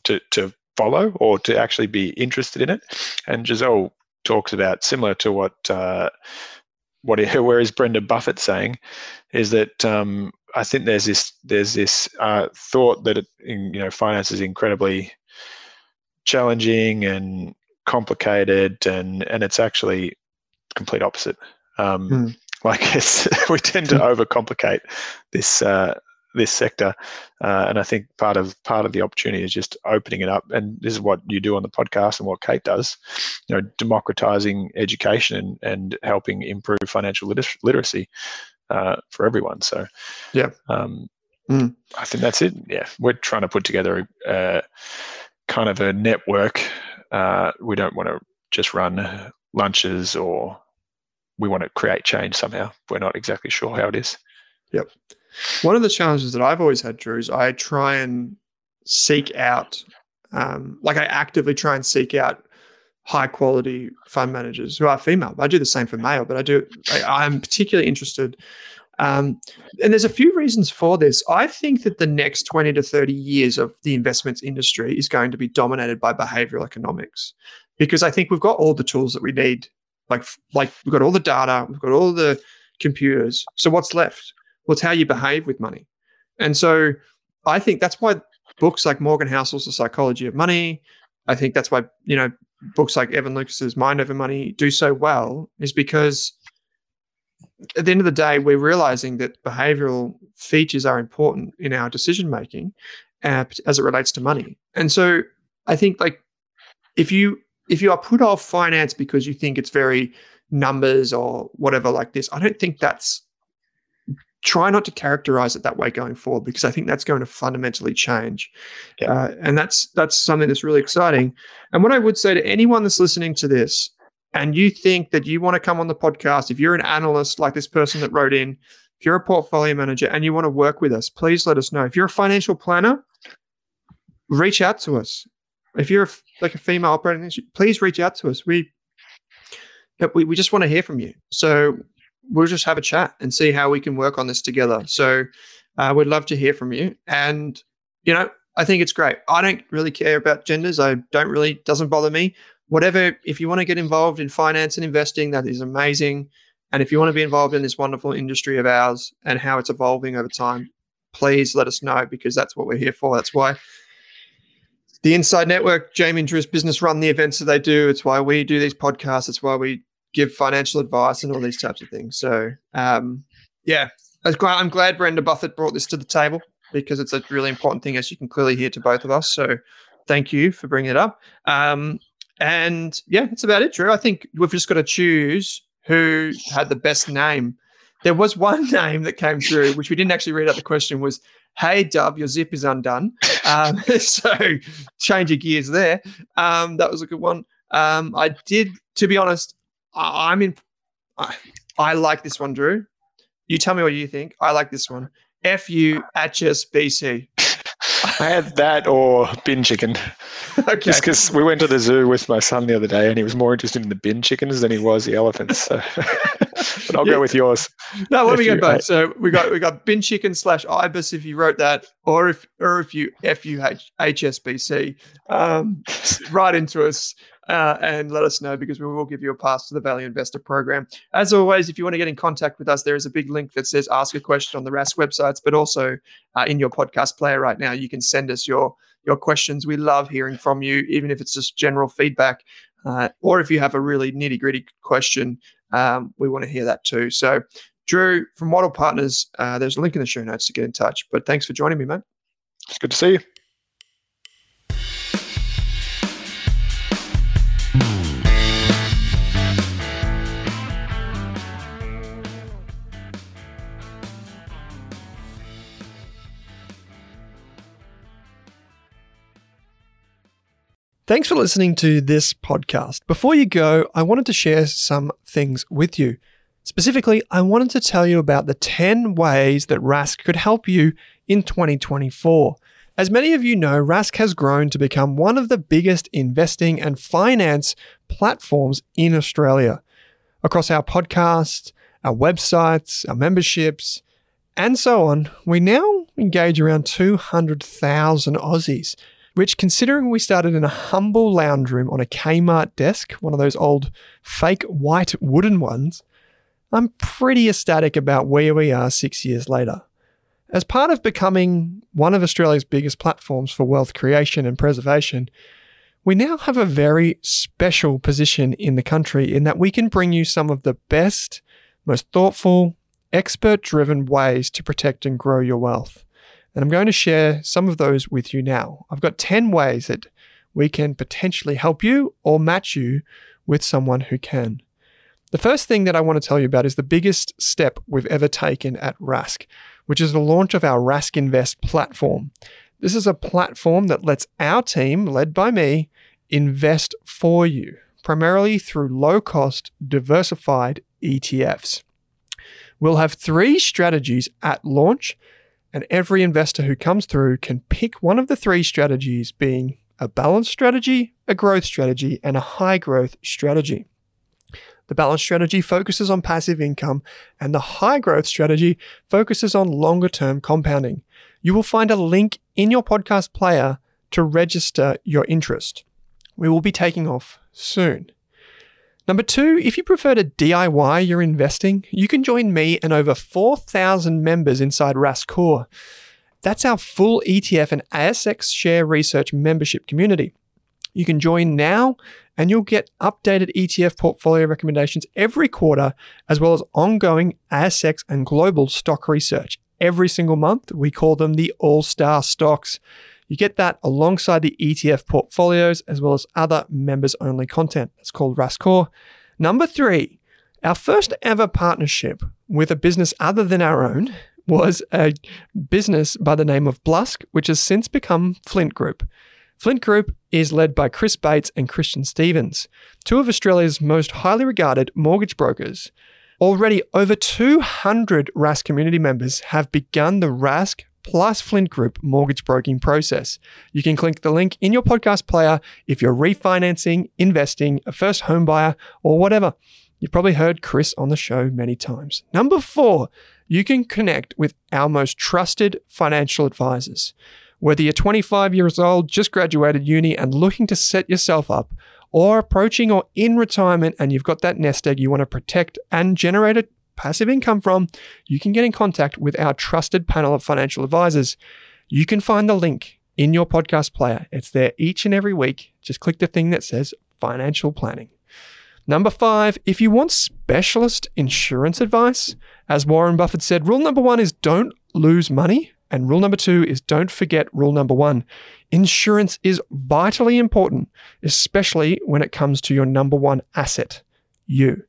to to follow or to actually be interested in it. And Giselle talks about similar to what uh, what where is Brenda Buffett saying is that um, I think there's this there's this uh, thought that it, in, you know finance is incredibly challenging and complicated and and it's actually complete opposite. Um, mm. Like it's, we tend to overcomplicate this uh, this sector. Uh, and I think part of part of the opportunity is just opening it up. And this is what you do on the podcast and what Kate does, you know, democratizing education and, and helping improve financial liter- literacy uh, for everyone. So, yeah, um, mm. I think that's it. Yeah, we're trying to put together a, kind of a network. Uh, we don't want to just run lunches or we want to create change somehow. We're not exactly sure how it is. Yep. One of the challenges that I've always had, Drew, is I try and seek out, um, like I actively try and seek out high quality fund managers who are female. I do the same for male, but I do. I, am particularly interested. Um, and there's a few reasons for this. I think that the next 20 to 30 years of the investments industry is going to be dominated by behavioral economics because I think we've got all the tools that we need. Like, like we've got all the data, we've got all the computers. So what's left? Well, it's how you behave with money. And so I think that's why books like Morgan Housel's The Psychology of Money, I think that's why, you know, books like Evan Lucas's Mind Over Money do so well, is because at the end of the day, we're realizing that behavioral features are important in our decision making uh, as it relates to money. And so I think like if you if you are put off finance because you think it's very numbers or whatever like this, I don't think that's try not to characterize it that way going forward because I think that's going to fundamentally change. Yeah. Uh, and that's that's something that's really exciting. And what I would say to anyone that's listening to this and you think that you want to come on the podcast, if you're an analyst like this person that wrote in, if you're a portfolio manager and you want to work with us, please let us know. If you're a financial planner, reach out to us. If you're a, like a female operating, please reach out to us. We we, we just want to hear from you. So we'll just have a chat and see how we can work on this together. So uh, we'd love to hear from you. And, you know, I think it's great. I don't really care about genders. I don't really, doesn't bother me. Whatever, if you want to get involved in finance and investing, that is amazing. And if you want to be involved in this wonderful industry of ours and how it's evolving over time, please let us know because that's what we're here for. That's why the Inside Network, Jamie and Drew's business run the events that they do. It's why we do these podcasts. It's why we give financial advice and all these types of things. So, um, yeah, I'm glad Brenda Buffett brought this to the table because it's a really important thing, as you can clearly hear to both of us. So, thank you for bringing it up. Um, and yeah, that's about it, Drew. I think we've just got to choose who had the best name. There was one name that came through, which we didn't actually read out the question, was Hey Dub, your zip is undone. Um, so change your gears there. Um, that was a good one. Um, I did, to be honest, I, am in. I, I like this one, Drew. You tell me what you think. I like this one. F U H S B C. I had that or bin chicken. okay. Just because we went to the zoo with my son the other day and he was more interested in the bin chickens than he was the elephants. So. but I'll yeah. go with yours. No, let me go both. So we got we got bin chicken slash ibis if you wrote that, or if or if you F U H H S B C, um, right into us uh, and let us know because we will give you a pass to the Value Investor Program. As always, if you want to get in contact with us, there is a big link that says Ask a Question on the Rask websites, but also uh, in your podcast player right now, you can send us your your questions. We love hearing from you, even if it's just general feedback, uh, or if you have a really nitty gritty question, um, we want to hear that too. So, Drew from Wattle Partners, uh, there's a link in the show notes to get in touch. But thanks for joining me, mate. It's good to see you. Thanks for listening to this podcast. Before you go, I wanted to share some things with you. Specifically, I wanted to tell you about the 10 ways that Rask could help you in 2024. As many of you know, Rask has grown to become one of the biggest investing and finance platforms in Australia. Across our podcasts, our websites, our memberships, and so on, we now engage around 200,000 Aussies which, considering we started in a humble lounge room on a Kmart desk, one of those old fake white wooden ones, I'm pretty ecstatic about where we are six years later. As part of becoming one of Australia's biggest platforms for wealth creation and preservation, we now have a very special position in the country in that we can bring you some of the best, most thoughtful, expert driven ways to protect and grow your wealth. And I'm going to share some of those with you now. I've got 10 ways that we can potentially help you or match you with someone who can. The first thing that I want to tell you about is the biggest step we've ever taken at Rask, which is the launch of our Rask Invest platform. This is a platform that lets our team, led by me, invest for you, primarily through low cost, diversified ETFs. We'll have three strategies at launch, and every investor who comes through can pick one of the three strategies, being a balanced strategy, a growth strategy, and a high growth strategy. The balanced strategy focuses on passive income, and the high growth strategy focuses on longer term compounding. You will find a link in your podcast player to register your interest. We will be taking off soon. Number two, if you prefer to DIY your investing, you can join me and over 4,000 members inside Rask Core. That's our full ETF and ASX share research membership community. You can join now and you'll get updated ETF portfolio recommendations every quarter, as well as ongoing ASX and global stock research. Every single month, we call them the All Star Stocks. You get that alongside the ETF portfolios, as well as other members only content. It's called Rask Core. Number three, our first ever partnership with a business other than our own was a business by the name of Blusk, which has since become Flint Group. Flint Group is led by Chris Bates and Christian Stevens, two of Australia's most highly regarded mortgage brokers. Already, over 200 Rask community members have begun the Rask plus Flint Group mortgage broking process. You can click the link in your podcast player if you're refinancing, investing, a first home buyer, or whatever. You've probably heard Chris on the show many times. Number four, you can connect with our most trusted financial advisors. Whether you're 25 years old, just graduated uni, and looking to set yourself up, or approaching or in retirement and you've got that nest egg you want to protect and generate a passive income from, you can get in contact with our trusted panel of financial advisors. You can find the link in your podcast player. It's there each and every week. Just click the thing that says financial planning. Number five, if you want specialist insurance advice, as Warren Buffett said, rule number one is don't lose money. And rule number two is don't forget rule number one. Insurance is vitally important, especially when it comes to your number one asset, you.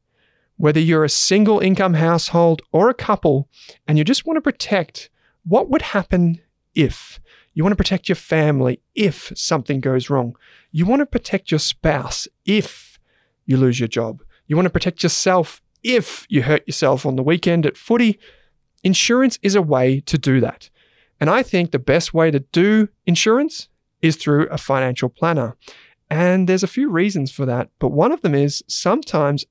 Whether you're a single income household or a couple, and you just want to protect what would happen if. You want to protect your family if something goes wrong. You want to protect your spouse if you lose your job. You want to protect yourself if you hurt yourself on the weekend at footy. Insurance is a way to do that. And I think the best way to do insurance is through a financial planner. And there's a few reasons for that. But one of them is sometimes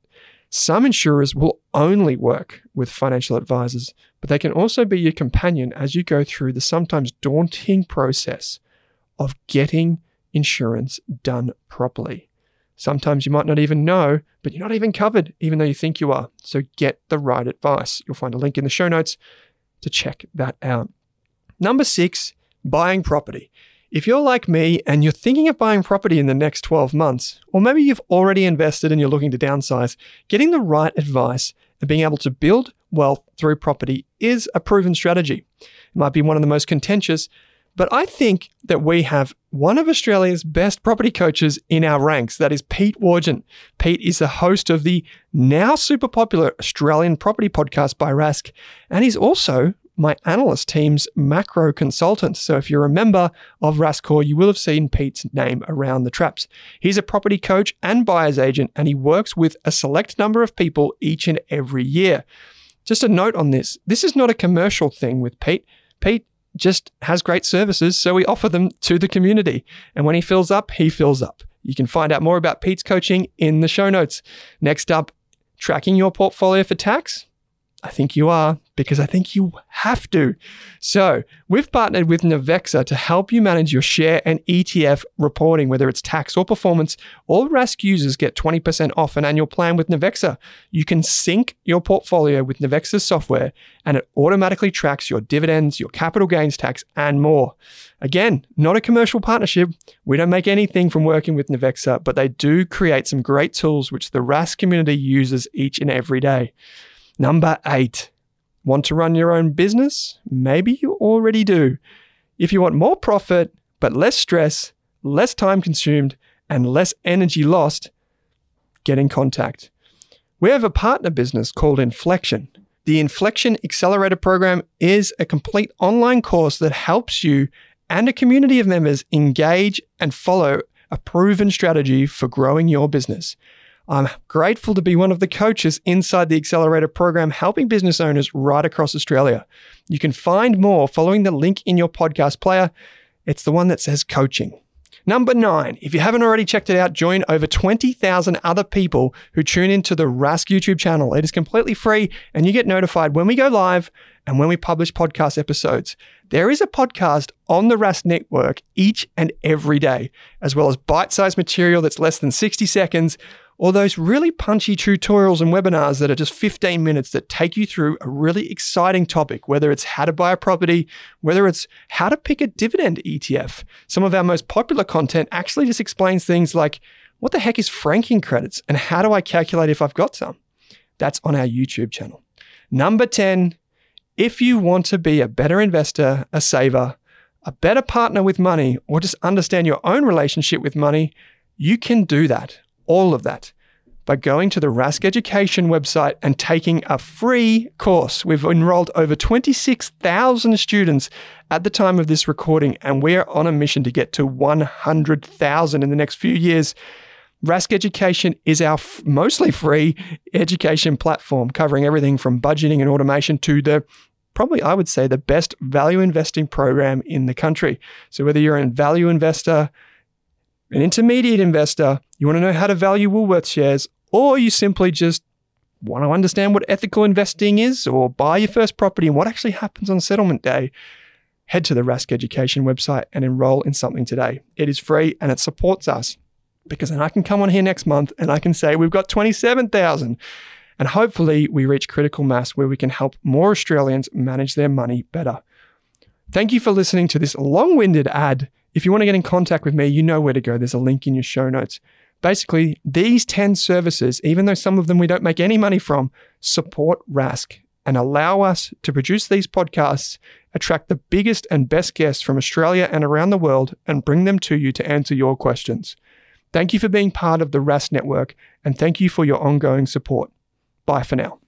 some insurers will only work with financial advisors, but they can also be your companion as you go through the sometimes daunting process of getting insurance done properly. Sometimes you might not even know, but you're not even covered, even though you think you are. So get the right advice. You'll find a link in the show notes to check that out. Number six, buying property. If you're like me and you're thinking of buying property in the next 12 months, or maybe you've already invested and you're looking to downsize, getting the right advice and being able to build wealth through property is a proven strategy. It might be one of the most contentious, but I think that we have one of Australia's best property coaches in our ranks. That is Pete Wargent. Pete is the host of the now super popular Australian property podcast by Rask, and he's also my analyst team's macro consultant. So if you're a member of Rask Core, you will have seen Pete's name around the traps. He's a property coach and buyer's agent, and he works with a select number of people each and every year. Just a note on this this is not a commercial thing with Pete. Pete just has great services, so we offer them to the community. And when he fills up, he fills up. You can find out more about Pete's coaching in the show notes. Next up, tracking your portfolio for tax. I think you are because I think you have to. So, we've partnered with Navexa to help you manage your share and ETF reporting, whether it's tax or performance. All Rask users get 20% off an annual plan with Navexa. You can sync your portfolio with Navexa's software and it automatically tracks your dividends, your capital gains tax, and more. Again, not a commercial partnership. We don't make anything from working with Navexa, but they do create some great tools which the Rask community uses each and every day. Number eight, want to run your own business? Maybe you already do. If you want more profit, but less stress, less time consumed, and less energy lost, get in contact. We have a partner business called Inflection. The Inflection Accelerator Program is a complete online course that helps you and a community of members engage and follow a proven strategy for growing your business. I'm grateful to be one of the coaches inside the Accelerator program, helping business owners right across Australia. You can find more following the link in your podcast player. It's the one that says coaching. Number nine, if you haven't already checked it out, join over 20,000 other people who tune into the Rask YouTube channel. It is completely free and you get notified when we go live and when we publish podcast episodes. There is a podcast on the Rask network each and every day, as well as bite sized material that's less than 60 seconds or those really punchy tutorials and webinars that are just 15 minutes that take you through a really exciting topic, whether it's how to buy a property, whether it's how to pick a dividend ETF. Some of our most popular content actually just explains things like what the heck is franking credits and how do I calculate if I've got some? That's on our YouTube channel. Number 10, if you want to be a better investor, a saver, a better partner with money, or just understand your own relationship with money, you can do that all of that by going to the Rask Education website and taking a free course. We've enrolled over 26,000 students at the time of this recording, and we're on a mission to get to 100,000 in the next few years. Rask Education is our f- mostly free education platform covering everything from budgeting and automation to the probably, I would say, the best value investing program in the country. So, whether you're a value investor, an intermediate investor, you want to know how to value Woolworths shares, or you simply just want to understand what ethical investing is or buy your first property and what actually happens on settlement day, head to the Rask Education website and enroll in something today. It is free and it supports us because then I can come on here next month and I can say we've got 27,000 and hopefully we reach critical mass where we can help more Australians manage their money better. Thank you for listening to this long winded ad if you want to get in contact with me, you know where to go. There's a link in your show notes. Basically, these 10 services, even though some of them we don't make any money from, support Rask and allow us to produce these podcasts, attract the biggest and best guests from Australia and around the world, and bring them to you to answer your questions. Thank you for being part of the Rask Network, and thank you for your ongoing support. Bye for now.